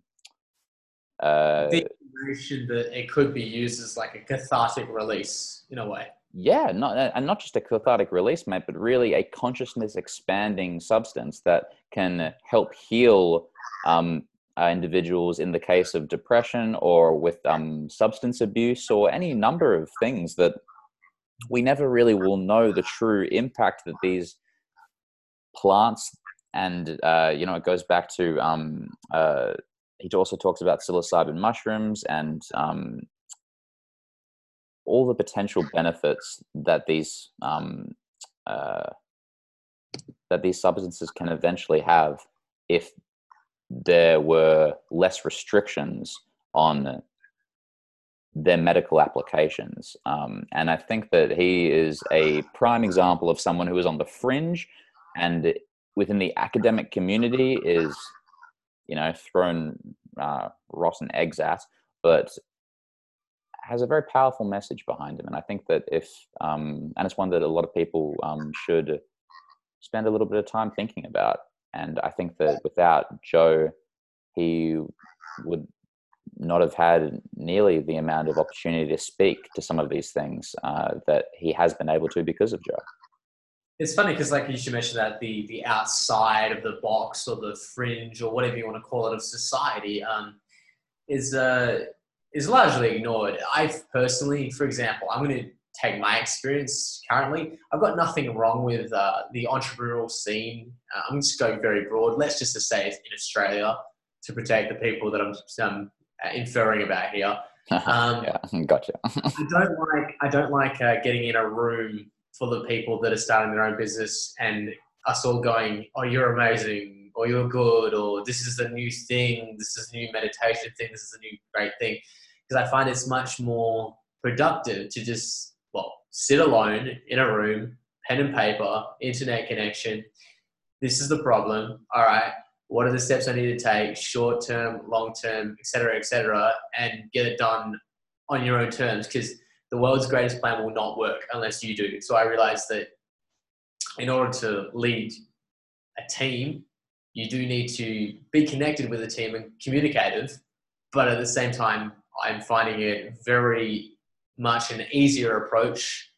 uh, the information that it could be used as like a cathartic release in a way. Yeah, not and not just a cathartic release, mate, but really a consciousness expanding substance that can help heal um, uh, individuals in the case of depression or with um, substance abuse or any number of things that we never really will know the true impact that these plants and uh, you know it goes back to um, uh, he also talks about psilocybin mushrooms and um, all the potential benefits that these um, uh, that these substances can eventually have if there were less restrictions on their medical applications. Um, and I think that he is a prime example of someone who is on the fringe and within the academic community is, you know, thrown uh, rotten eggs at, but has a very powerful message behind him. And I think that if, um, and it's one that a lot of people um, should spend a little bit of time thinking about. And I think that without Joe, he would not have had nearly the amount of opportunity to speak to some of these things uh, that he has been able to because of Joe. It's funny because, like you should mention that the the outside of the box or the fringe or whatever you want to call it of society um, is uh, is largely ignored. I've personally, for example, I'm going to take my experience currently. I've got nothing wrong with uh, the entrepreneurial scene. Uh, I'm just going very broad. Let's just say it's in Australia to protect the people that I'm um, inferring about here. *laughs* Um, yeah, *laughs* gotcha. *laughs* I don't like I don't like uh, getting in a room full of people that are starting their own business and us all going, "Oh, you're amazing," or "You're good," or "This is a new thing," "This is a new meditation thing," "This is a new great thing," because I find it's much more productive to just well sit alone in a room, pen and paper, internet connection. This is the problem. All right what are the steps I need to take, short term, long term, et cetera, et cetera, and get it done on your own terms. Because the world's greatest plan will not work unless you do. So I realized that in order to lead a team, you do need to be connected with the team and communicative, but at the same time, I'm finding it very much an easier approach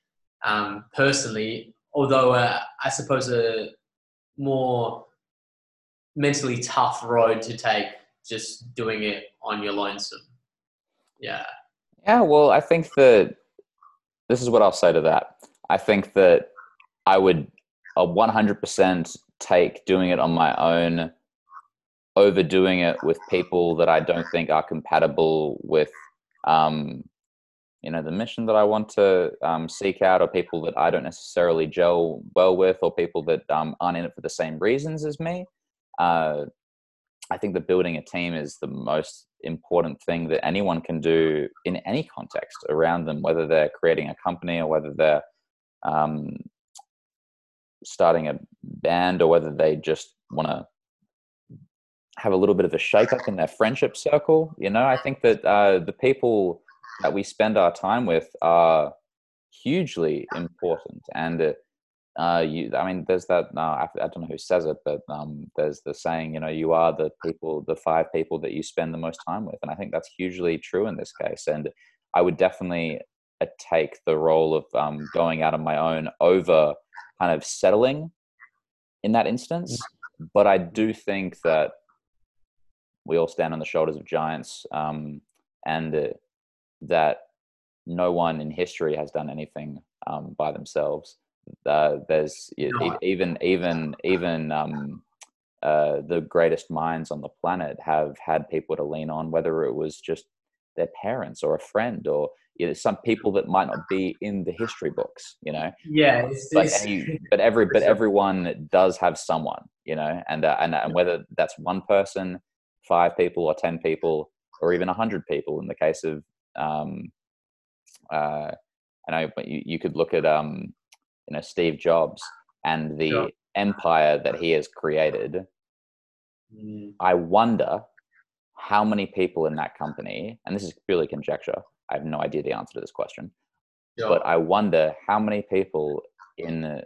um, personally, although uh, I suppose a more mentally tough road to take just doing it on your lonesome. Yeah. Yeah, well, I think that this is what I'll say to that. I think that I would a 100% take doing it on my own, overdoing it with people that I don't think are compatible with, um, you know, the mission that I want to um, seek out, or people that I don't necessarily gel well with, or people that um, aren't in it for the same reasons as me uh, I think that building a team is the most important thing that anyone can do in any context around them, whether they're creating a company or whether they're um, starting a band or whether they just want to have a little bit of a shake up in their friendship circle. You know, I think that uh, the people that we spend our time with are hugely important and uh, you, I mean, there's that. No, I, I, don't know who says it, but um, there's the saying, you know, you are the people, the five people that you spend the most time with, and I think that's hugely true in this case. And I would definitely uh, take the role of um, going out on my own over kind of settling in that instance. Mm. But I do think that we all stand on the shoulders of giants, um, and uh, that no one in history has done anything um, by themselves uh, there's no. even even even um, uh, the greatest minds on the planet have had people to lean on, whether it was just their parents or a friend or you know, some people that might not be in the history books, you know. Yeah, it's, but, it's, any, *laughs* but every but everyone does have someone, you know, and uh, and and whether that's one person, five people, or ten people, or even a hundred people, in the case of um, uh, I know, but you, you could look at um, you know Steve Jobs and the yeah. empire that he has created. Mm. I wonder how many people in that company, and this is purely conjecture. I have no idea the answer to this question, yeah. but I wonder how many people in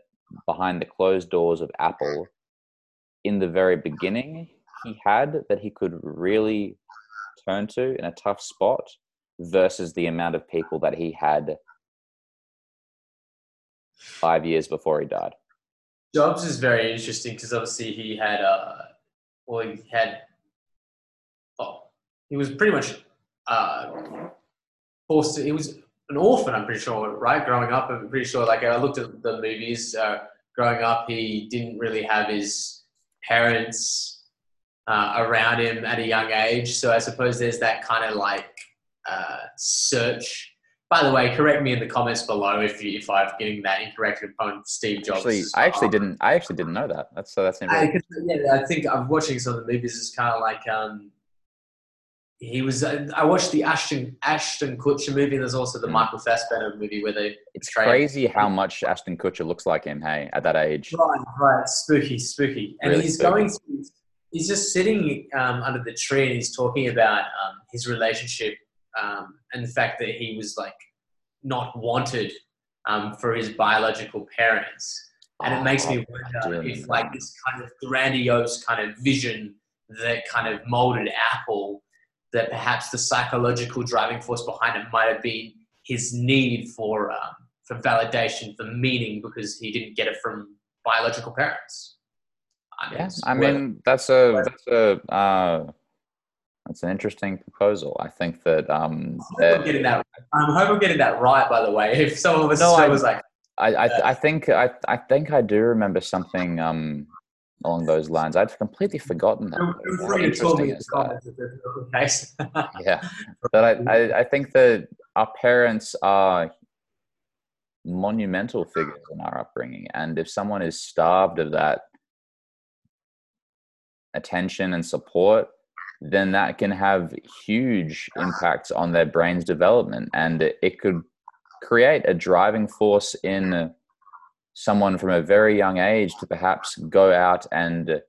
behind the closed doors of Apple in the very beginning he had that he could really turn to in a tough spot versus the amount of people that he had five years before he died. Jobs is very interesting because obviously he had, uh, well, he had, oh, he was pretty much uh, forced to, he was an orphan, I'm pretty sure, right? Growing up, I'm pretty sure, like I looked at the movies, uh, growing up, he didn't really have his parents uh, around him at a young age. So I suppose there's that kind of like uh, search. By the way, correct me in the comments below if you, if I'm getting that incorrect upon Steve Jobs. Actually, I actually didn't. I actually didn't know that. That's so. That's I, yeah, I think I'm watching some of the movies. It's kind of like um, he was. Uh, I watched the Ashton Ashton Kutcher movie. There's also the mm. Michael Fassbender movie where they. It's crazy how much Ashton Kutcher looks like him. Hey, at that age. Right, right, spooky, spooky, and really he's spooky. going through he's just sitting um, under the tree and he's talking about um, his relationship um, and the fact that he was like not wanted um, for his biological parents. And it makes me oh, wonder if like this kind of grandiose kind of vision that kind of molded Apple, that perhaps the psychological driving force behind it might have been his need for um, for validation, for meaning, because he didn't get it from biological parents. I mean, yeah, I mean that's a that's a uh, that's an interesting proposal. I think that um, I hope, getting that, I hope I'm getting that right. By the way, *laughs* if some of us no, I, was like, I, I, I think I I think I do remember something um along those lines. I'd completely forgotten that. How interesting is that? *laughs* yeah, but I, I I think that our parents are monumental figures in our upbringing, and if someone is starved of that attention and support, then that can have huge impacts on their brain's development. And it could create a driving force in someone from a very young age to perhaps go out and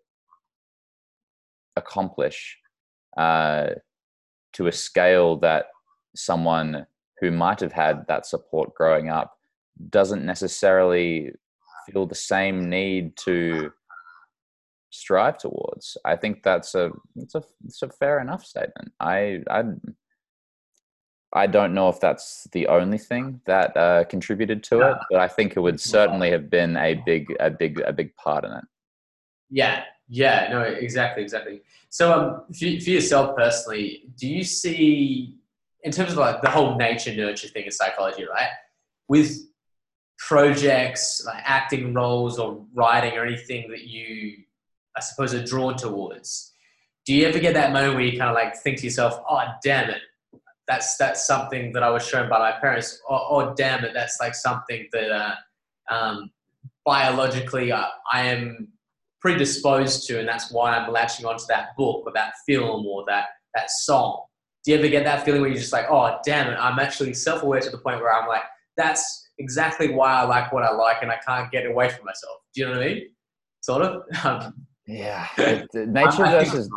accomplish uh, to a scale that someone who might have had that support growing up doesn't necessarily feel the same need to strive towards. I think that's a it's a it's a fair enough statement. I I I don't know if that's the only thing that uh, contributed to it, but I think it would certainly have been a big a big a big part in it. Yeah, yeah, no, exactly, exactly. So, um, for, for yourself personally, do you see, in terms of like the whole nature nurture thing in psychology, right? With projects like acting roles or writing or anything that you I suppose, are drawn towards. Do you ever get that moment where you kind of like think to yourself, "Oh, damn it, that's that's something that I was shown by my parents," or "Oh, damn it, that's like something that uh, um, biologically I, I am predisposed to, and that's why I'm latching onto that book or that film or that that song." Do you ever get that feeling where you're just like, "Oh, damn it, I'm actually self-aware to the point where I'm like, that's exactly why I like what I like, and I can't get away from myself." Do you know what I mean? Sort of. *laughs* Um, yeah, *laughs* nature versus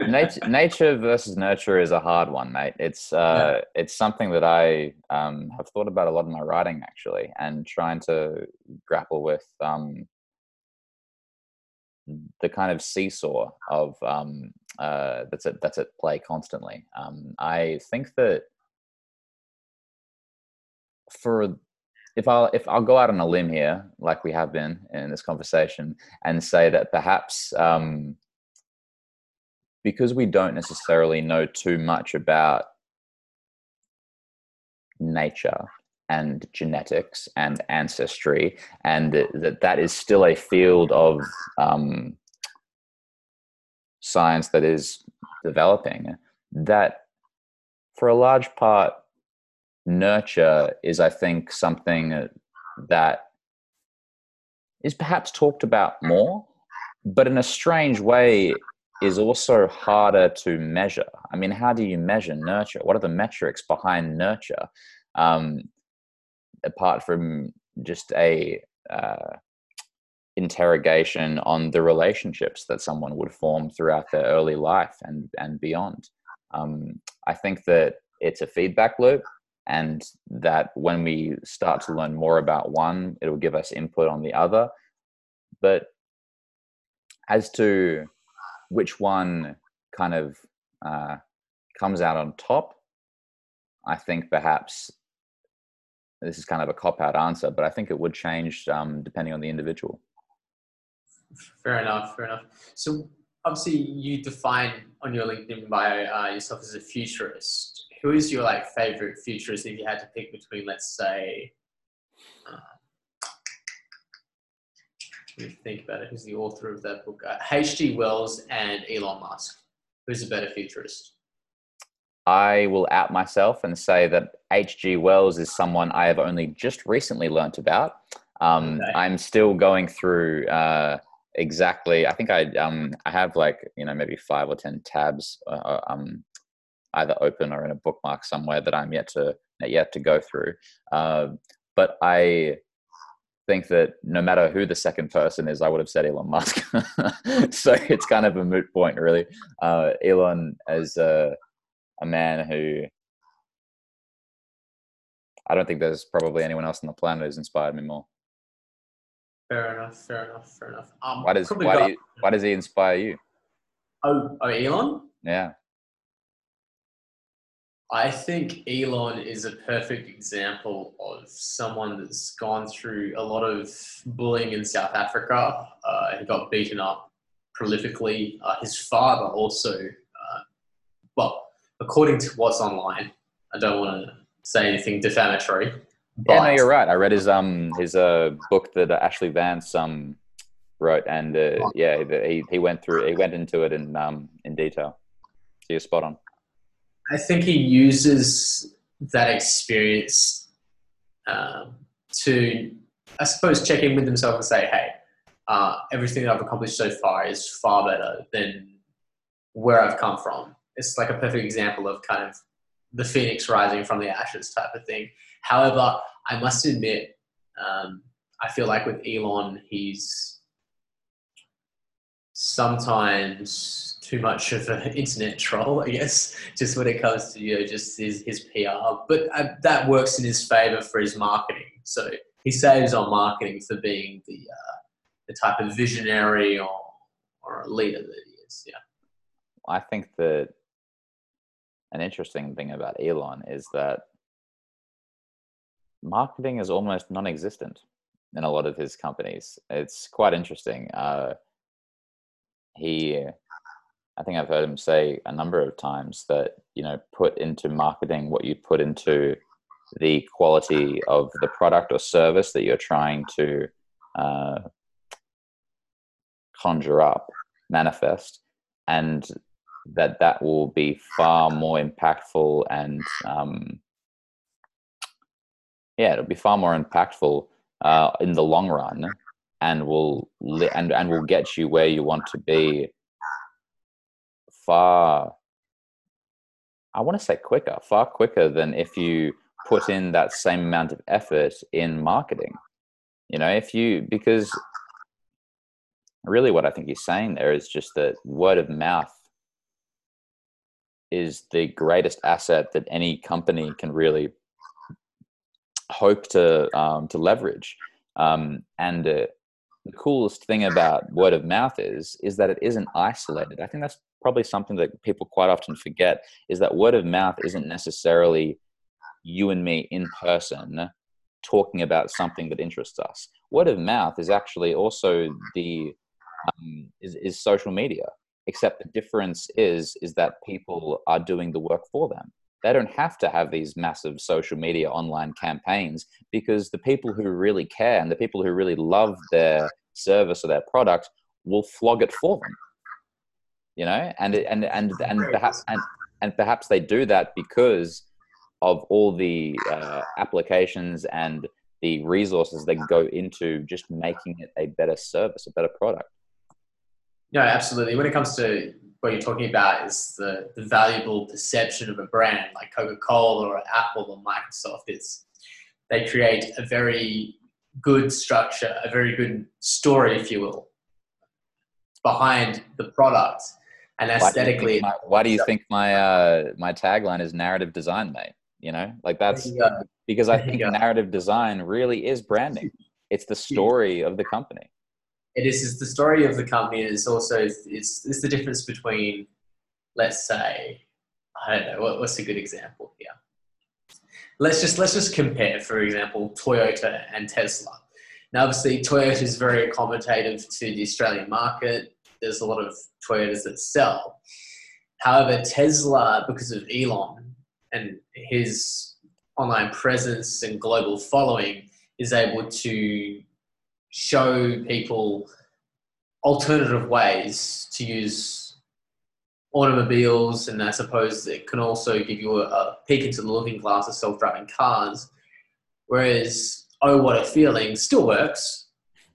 nature, nature versus nurture is a hard one, mate. It's uh, yeah. it's something that I um, have thought about a lot in my writing actually, and trying to grapple with um, the kind of seesaw of um, uh, that's at that's at play constantly. Um, I think that for if I'll if I'll go out on a limb here, like we have been in this conversation, and say that perhaps um, because we don't necessarily know too much about nature and genetics and ancestry, and that that is still a field of um, science that is developing. That for a large part nurture is, I think, something that is perhaps talked about more, but in a strange way is also harder to measure. I mean, how do you measure nurture? What are the metrics behind nurture? Um, apart from just a uh, interrogation on the relationships that someone would form throughout their early life and and beyond. Um, I think that it's a feedback loop and that when we start to learn more about one, it will give us input on the other. But as to which one kind of uh, comes out on top, I think perhaps this is kind of a cop out answer, but I think it would change um, depending on the individual. Fair enough. Fair enough. So obviously, you define on your LinkedIn bio uh, yourself as a futurist who is your like favorite futurist if you had to pick between, let's say, uh, Let me think about it. Who's the author of that book? Uh, H.G. Wells and Elon Musk. Who's a better futurist? I will out myself and say that H.G. Wells is someone I have only just recently learnt about. Um, okay. I'm still going through uh, exactly. I think I um, I have like you know maybe five or ten tabs uh, uh um, either open or in a bookmark somewhere that I'm yet to yet to go through. Uh, but I think that no matter who the second person is, I would have said Elon Musk. *laughs* so it's kind of a moot point, really. Uh, Elon as a, a man who I don't think there's probably anyone else on the planet who's inspired me more. Fair enough. Fair enough. Fair enough. Um, why does why, got, do you, why does he inspire you? Oh, oh, Elon. Yeah. I think Elon is a perfect example of someone that's gone through a lot of bullying in South Africa. Uh, he got beaten up prolifically. Uh, his father also, uh, well, according to what's online, I don't want to say anything defamatory. yeah, no, you're right. I read his um his uh book that Ashley Vance um wrote, and uh, yeah, he he went through he went into it in um in detail. So you're spot on. I think he uses that experience um, to, I suppose, check in with himself and say, hey, uh, everything that I've accomplished so far is far better than where I've come from. It's like a perfect example of kind of the phoenix rising from the ashes type of thing. However, I must admit, um, I feel like with Elon, he's sometimes too much of an *laughs* internet troll, I guess, just when it comes to you know just his, his PR. But uh, that works in his favor for his marketing. So he saves on marketing for being the uh, the type of visionary or or a leader that he is. Yeah, I think that an interesting thing about Elon is that marketing is almost non-existent in a lot of his companies. It's quite interesting. Uh, he I think I've heard him say a number of times that you know put into marketing what you put into the quality of the product or service that you're trying to uh, conjure up, manifest, and that that will be far more impactful and um, yeah, it'll be far more impactful uh, in the long run, and will li- and and will get you where you want to be far I want to say quicker, far quicker than if you put in that same amount of effort in marketing. You know, if you, because really what I think he's saying there is just that word of mouth is the greatest asset that any company can really hope to um, to leverage. Um, and uh, the coolest thing about word of mouth is is that it isn't isolated. I think that's probably something that people quite often forget is that word of mouth isn't necessarily you and me in person talking about something that interests us. Word of mouth is actually also the um, is, is social media. Except the difference is is that people are doing the work for them. They don't have to have these massive social media online campaigns because the people who really care and the people who really love their service or their product will flog it for them you know? And and and and perhaps and, and perhaps they do that because of all the uh, applications and the resources that go into just making it a better service a better product. No absolutely. When it comes to what you're talking about is the, the valuable perception of a brand like coca-cola or apple or microsoft it's they create a very good structure a very good story if you will behind the product and aesthetically. Why do you think my, why do you think my, uh, my tagline is narrative design, mate? You know, like that's because I think narrative design really is branding. It's the story of the company. It is it's the story of the company. And it's also it's it's the difference between, let's say, I don't know what, what's a good example here. Let's just let's just compare, for example, Toyota and Tesla. Now, obviously, Toyota is very accommodative to the Australian market there's a lot of Toyotas that sell. However, Tesla, because of Elon and his online presence and global following, is able to show people alternative ways to use automobiles, and I suppose it can also give you a, a peek into the looking glass of self-driving cars. Whereas, oh, what a feeling still works,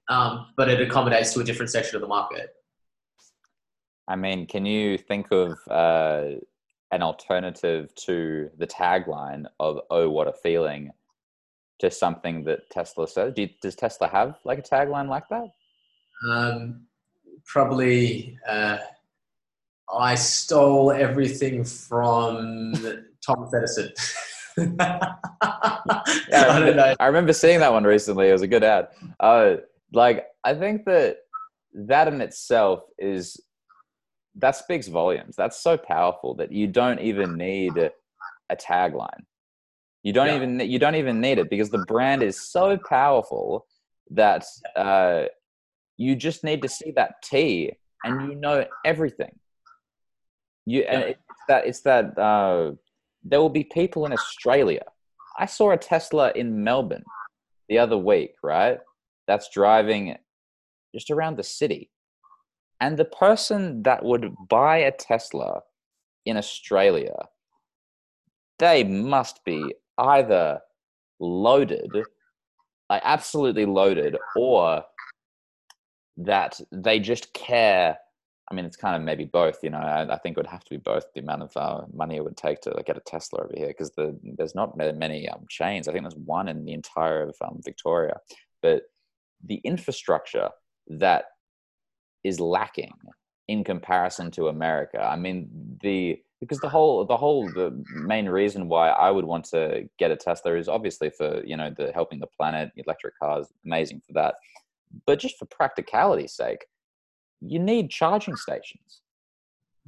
um, but it accommodates to a different section of the market. I mean, can you think of uh, an alternative to the tagline of "Oh, what a feeling" to something that Tesla says? Do you, does Tesla have like a tagline like that? Um, probably. Uh, I stole everything from Thomas Edison. *laughs* yeah, I, I. I remember seeing that one recently. It was a good ad. Uh, like, I think that that in itself is that speaks volumes. That's so powerful that you don't even need a tagline. You don't yeah. even you don't even need it because the brand is so powerful that uh, you just need to see that T and you know everything. You yeah. and it's that it's that uh, there will be people in Australia. I saw a Tesla in Melbourne the other week, right? That's driving just around the city and the person that would buy a Tesla in Australia, they must be either loaded, like absolutely loaded, or that they just care. I mean, it's kind of maybe both. You know, I, I think it would have to be both. The amount of uh, money it would take to like, get a Tesla over here, because the, there's not many um, chains. I think there's one in the entire of um, Victoria, but the infrastructure that is lacking in comparison to America. I mean, the because the whole the whole the main reason why I would want to get a Tesla is obviously for you know the helping the planet, electric cars, amazing for that. But just for practicality's sake, you need charging stations.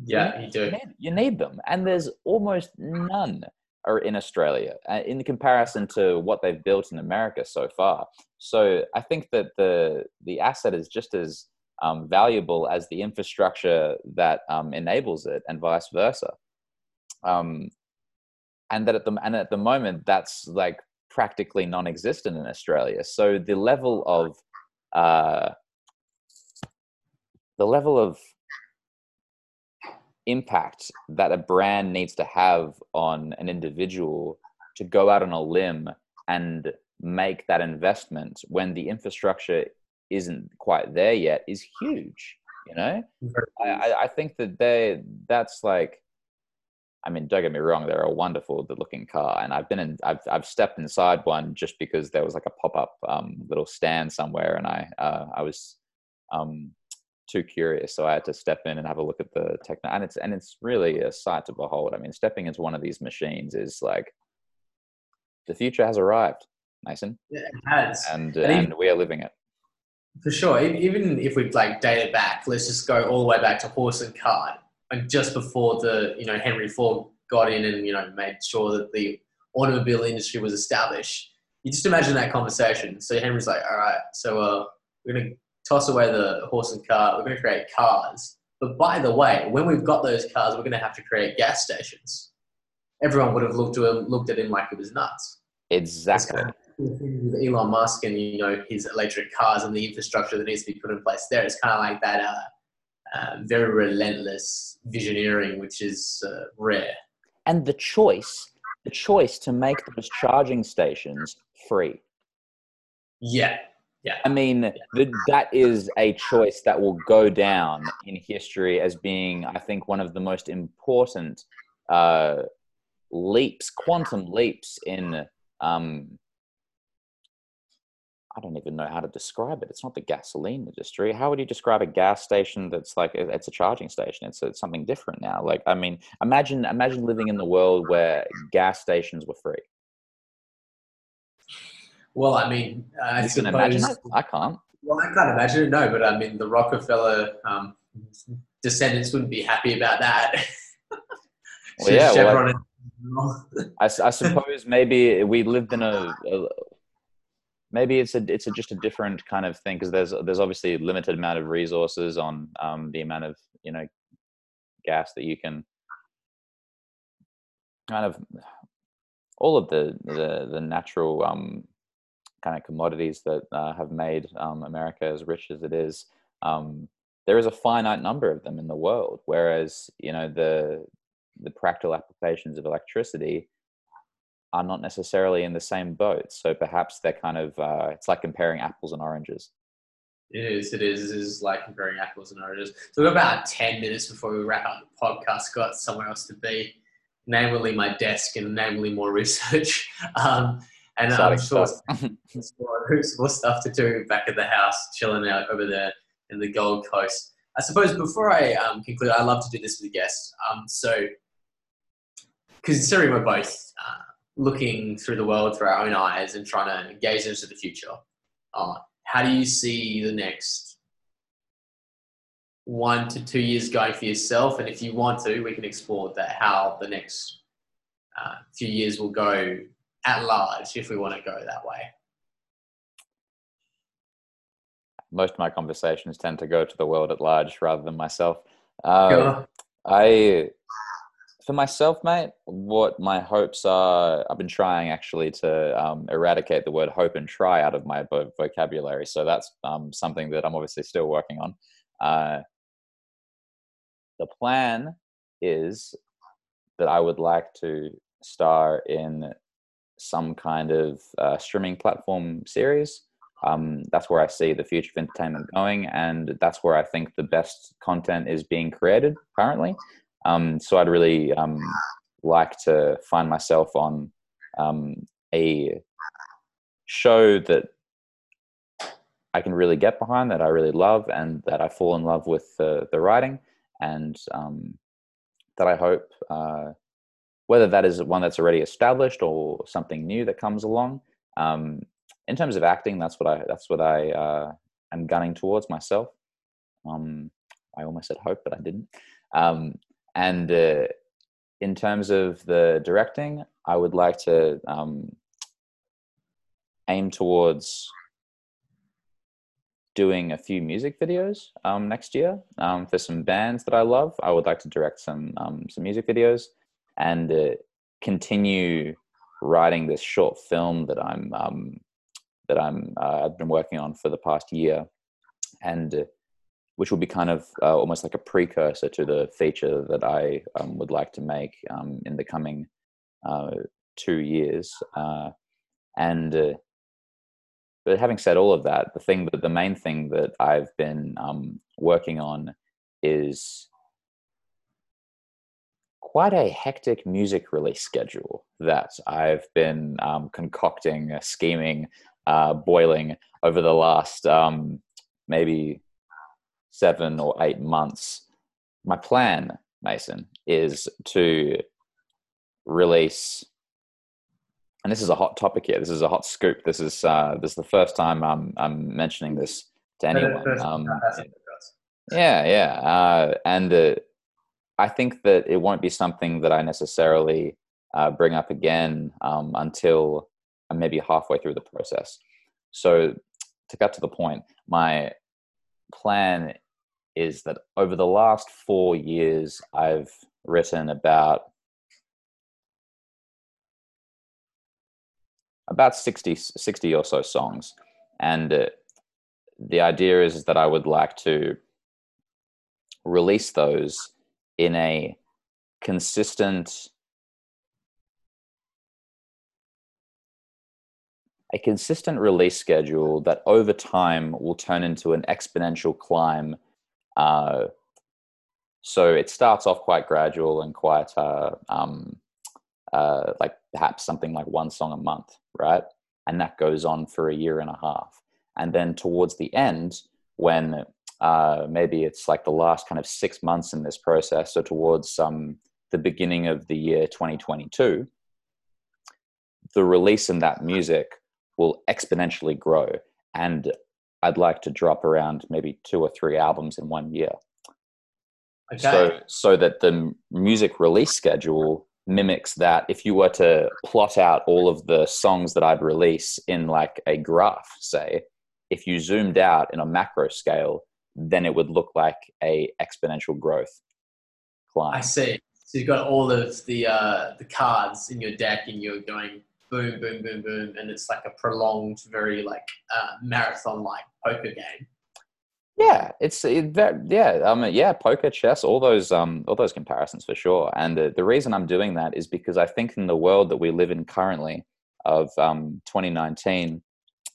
Yeah, you, do. You need, you need them, and there's almost none are in Australia uh, in comparison to what they've built in America so far. So I think that the the asset is just as um, valuable as the infrastructure that um, enables it, and vice versa. Um, and that at the and at the moment, that's like practically non-existent in Australia. So the level of uh, the level of impact that a brand needs to have on an individual to go out on a limb and make that investment when the infrastructure isn't quite there yet is huge. You know, I, I think that they that's like, I mean, don't get me wrong, they're a wonderful looking car, and I've been in, I've I've stepped inside one just because there was like a pop up um, little stand somewhere, and I uh, I was um, too curious, so I had to step in and have a look at the techno, and it's and it's really a sight to behold. I mean, stepping into one of these machines is like the future has arrived, Mason. Yeah, it has, and and, and we are living it. For sure. Even if we like date it back, let's just go all the way back to horse and cart, and just before the you know Henry Ford got in and you know made sure that the automobile industry was established. You just imagine that conversation. So Henry's like, all right, so uh, we're gonna toss away the horse and cart. We're gonna create cars. But by the way, when we've got those cars, we're gonna have to create gas stations. Everyone would have looked to him, looked at him like it was nuts. Exactly with Elon Musk and you know his electric cars and the infrastructure that needs to be put in place there. It's kind of like that uh, uh, very relentless visioneering, which is uh, rare. And the choice, the choice to make those charging stations free. Yeah, yeah. I mean, yeah. The, that is a choice that will go down in history as being, I think, one of the most important uh, leaps, quantum leaps in um, I don't even know how to describe it. It's not the gasoline industry. How would you describe a gas station that's like it's a charging station? It's, it's something different now. Like I mean, imagine imagine living in the world where gas stations were free. Well, I mean, I you suppose, can imagine? I can't. Well, I can't imagine it. No, but I mean, the Rockefeller um, descendants wouldn't be happy about that. *laughs* well, yeah. Well, I, I, suppose maybe we lived in a, a maybe it's a it's a, just a different kind of thing because there's there's obviously a limited amount of resources on um, the amount of you know gas that you can kind of all of the the, the natural um, kind of commodities that uh, have made um, America as rich as it is, um, there is a finite number of them in the world. Whereas you know the the practical applications of electricity are not necessarily in the same boat. So perhaps they're kind of uh, it's like comparing apples and oranges. It is. It is. It is like comparing apples and oranges. So we've got about ten minutes before we wrap up the podcast. Got somewhere else to be, namely my desk and namely more research. *laughs* Um, and I'm sure *laughs* there's more stuff to do back at the house, chilling out over there in the Gold Coast. I suppose before I um, conclude, I love to do this with guests. Um, so, considering we're both uh, looking through the world through our own eyes and trying to gaze into the future, uh, how do you see the next one to two years going for yourself? And if you want to, we can explore that how the next uh, few years will go at large if we want to go that way. Most of my conversations tend to go to the world at large rather than myself. Uh, I, for myself, mate, what my hopes are, I've been trying actually to um, eradicate the word hope and try out of my vocabulary. So that's um, something that I'm obviously still working on. Uh, the plan is that I would like to star in some kind of uh, streaming platform series. Um, that's where I see the future of entertainment going, and that's where I think the best content is being created currently. Um, so I'd really um, like to find myself on um, a show that I can really get behind, that I really love, and that I fall in love with the, the writing, and um, that I hope uh, whether that is one that's already established or something new that comes along. Um, in terms of acting, that's what I that's what I uh, am gunning towards myself. Um, I almost said hope, but I didn't. Um, and uh, in terms of the directing, I would like to um, aim towards doing a few music videos um, next year um, for some bands that I love. I would like to direct some um, some music videos and uh, continue writing this short film that I'm um, that I'm uh, I've been working on for the past year, and uh, which will be kind of uh, almost like a precursor to the feature that I um, would like to make um, in the coming uh, two years. Uh, and uh, but having said all of that, the thing that the main thing that I've been um, working on is quite a hectic music release schedule that I've been um, concocting, scheming, uh, boiling over the last um, maybe seven or eight months. My plan, Mason, is to release, and this is a hot topic here. This is a hot scoop. This is uh, this is the first time I'm I'm mentioning this to anyone. Um, yeah, yeah, uh, and uh, I think that it won't be something that I necessarily uh, bring up again um, until I'm maybe halfway through the process. So, to cut to the point, my plan is that over the last four years, I've written about about 60, 60 or so songs. And uh, the idea is that I would like to release those in a consistent a consistent release schedule that over time will turn into an exponential climb. Uh, so it starts off quite gradual and quite uh, um, uh, like perhaps something like one song a month, right? And that goes on for a year and a half. And then towards the end, when uh, maybe it's like the last kind of six months in this process, so towards um, the beginning of the year 2022, the release in that music will exponentially grow. And I'd like to drop around maybe two or three albums in one year. Okay. So, so that the music release schedule mimics that. If you were to plot out all of the songs that I'd release in like a graph, say, if you zoomed out in a macro scale, then it would look like a exponential growth climb. I see. So you've got all of the uh, the cards in your deck, and you're going boom, boom, boom, boom, and it's like a prolonged, very like uh, marathon-like poker game. Yeah, it's it, that, yeah. Mean, yeah, poker, chess, all those um, all those comparisons for sure. And the, the reason I'm doing that is because I think in the world that we live in currently of um, 2019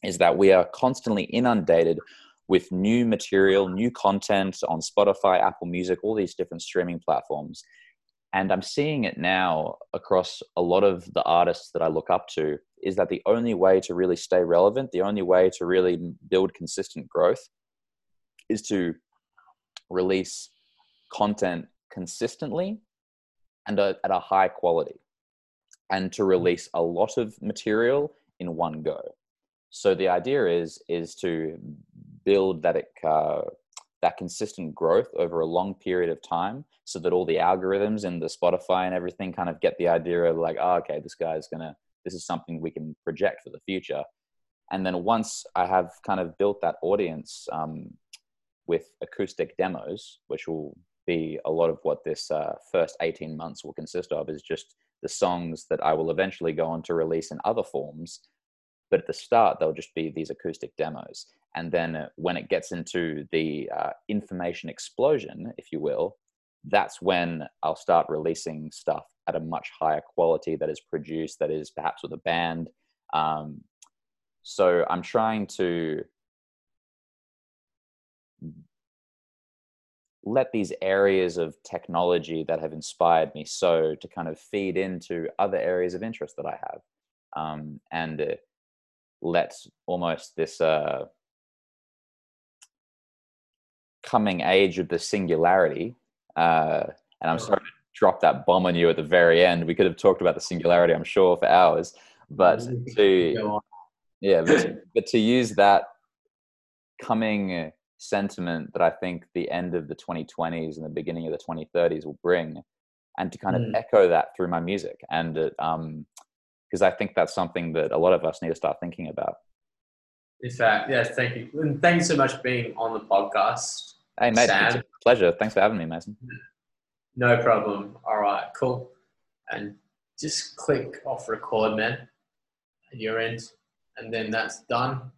is that we are constantly inundated with new material, new content on Spotify, Apple Music, all these different streaming platforms. And I'm seeing it now across a lot of the artists that I look up to is that the only way to really stay relevant, the only way to really build consistent growth is to release content consistently and at a high quality and to release a lot of material in one go. So the idea is is to build that uh, that consistent growth over a long period of time so that all the algorithms and the spotify and everything kind of get the idea of like oh, okay this guy's gonna this is something we can project for the future and then once i have kind of built that audience um, with acoustic demos, which will be a lot of what this uh, first 18 months will consist of, is just the songs that I will eventually go on to release in other forms. But at the start, they'll just be these acoustic demos. And then uh, when it gets into the uh, information explosion, if you will, that's when I'll start releasing stuff at a much higher quality that is produced, that is perhaps with a band. Um, so I'm trying to let these areas of technology that have inspired me so to kind of feed into other areas of interest that I have, um, and uh, let almost this uh, coming age of the singularity. Uh, and I'm sorry to drop that bomb on you at the very end. We could have talked about the singularity, I'm sure, for hours. But to yeah, but, *coughs* but to use that coming sentiment that I think the end of the 2020s and the beginning of the 2030s will bring, and to kind of mm. echo that through my music. And um, I think that's something that a lot of us need to start thinking about. In fact, yes, thank you. And thank you so much for being on the podcast. Hey, mate, Sam. it's a pleasure. Thanks for having me, Mason. No problem. All right, cool. And just click off record, man, at your end. And then that's done.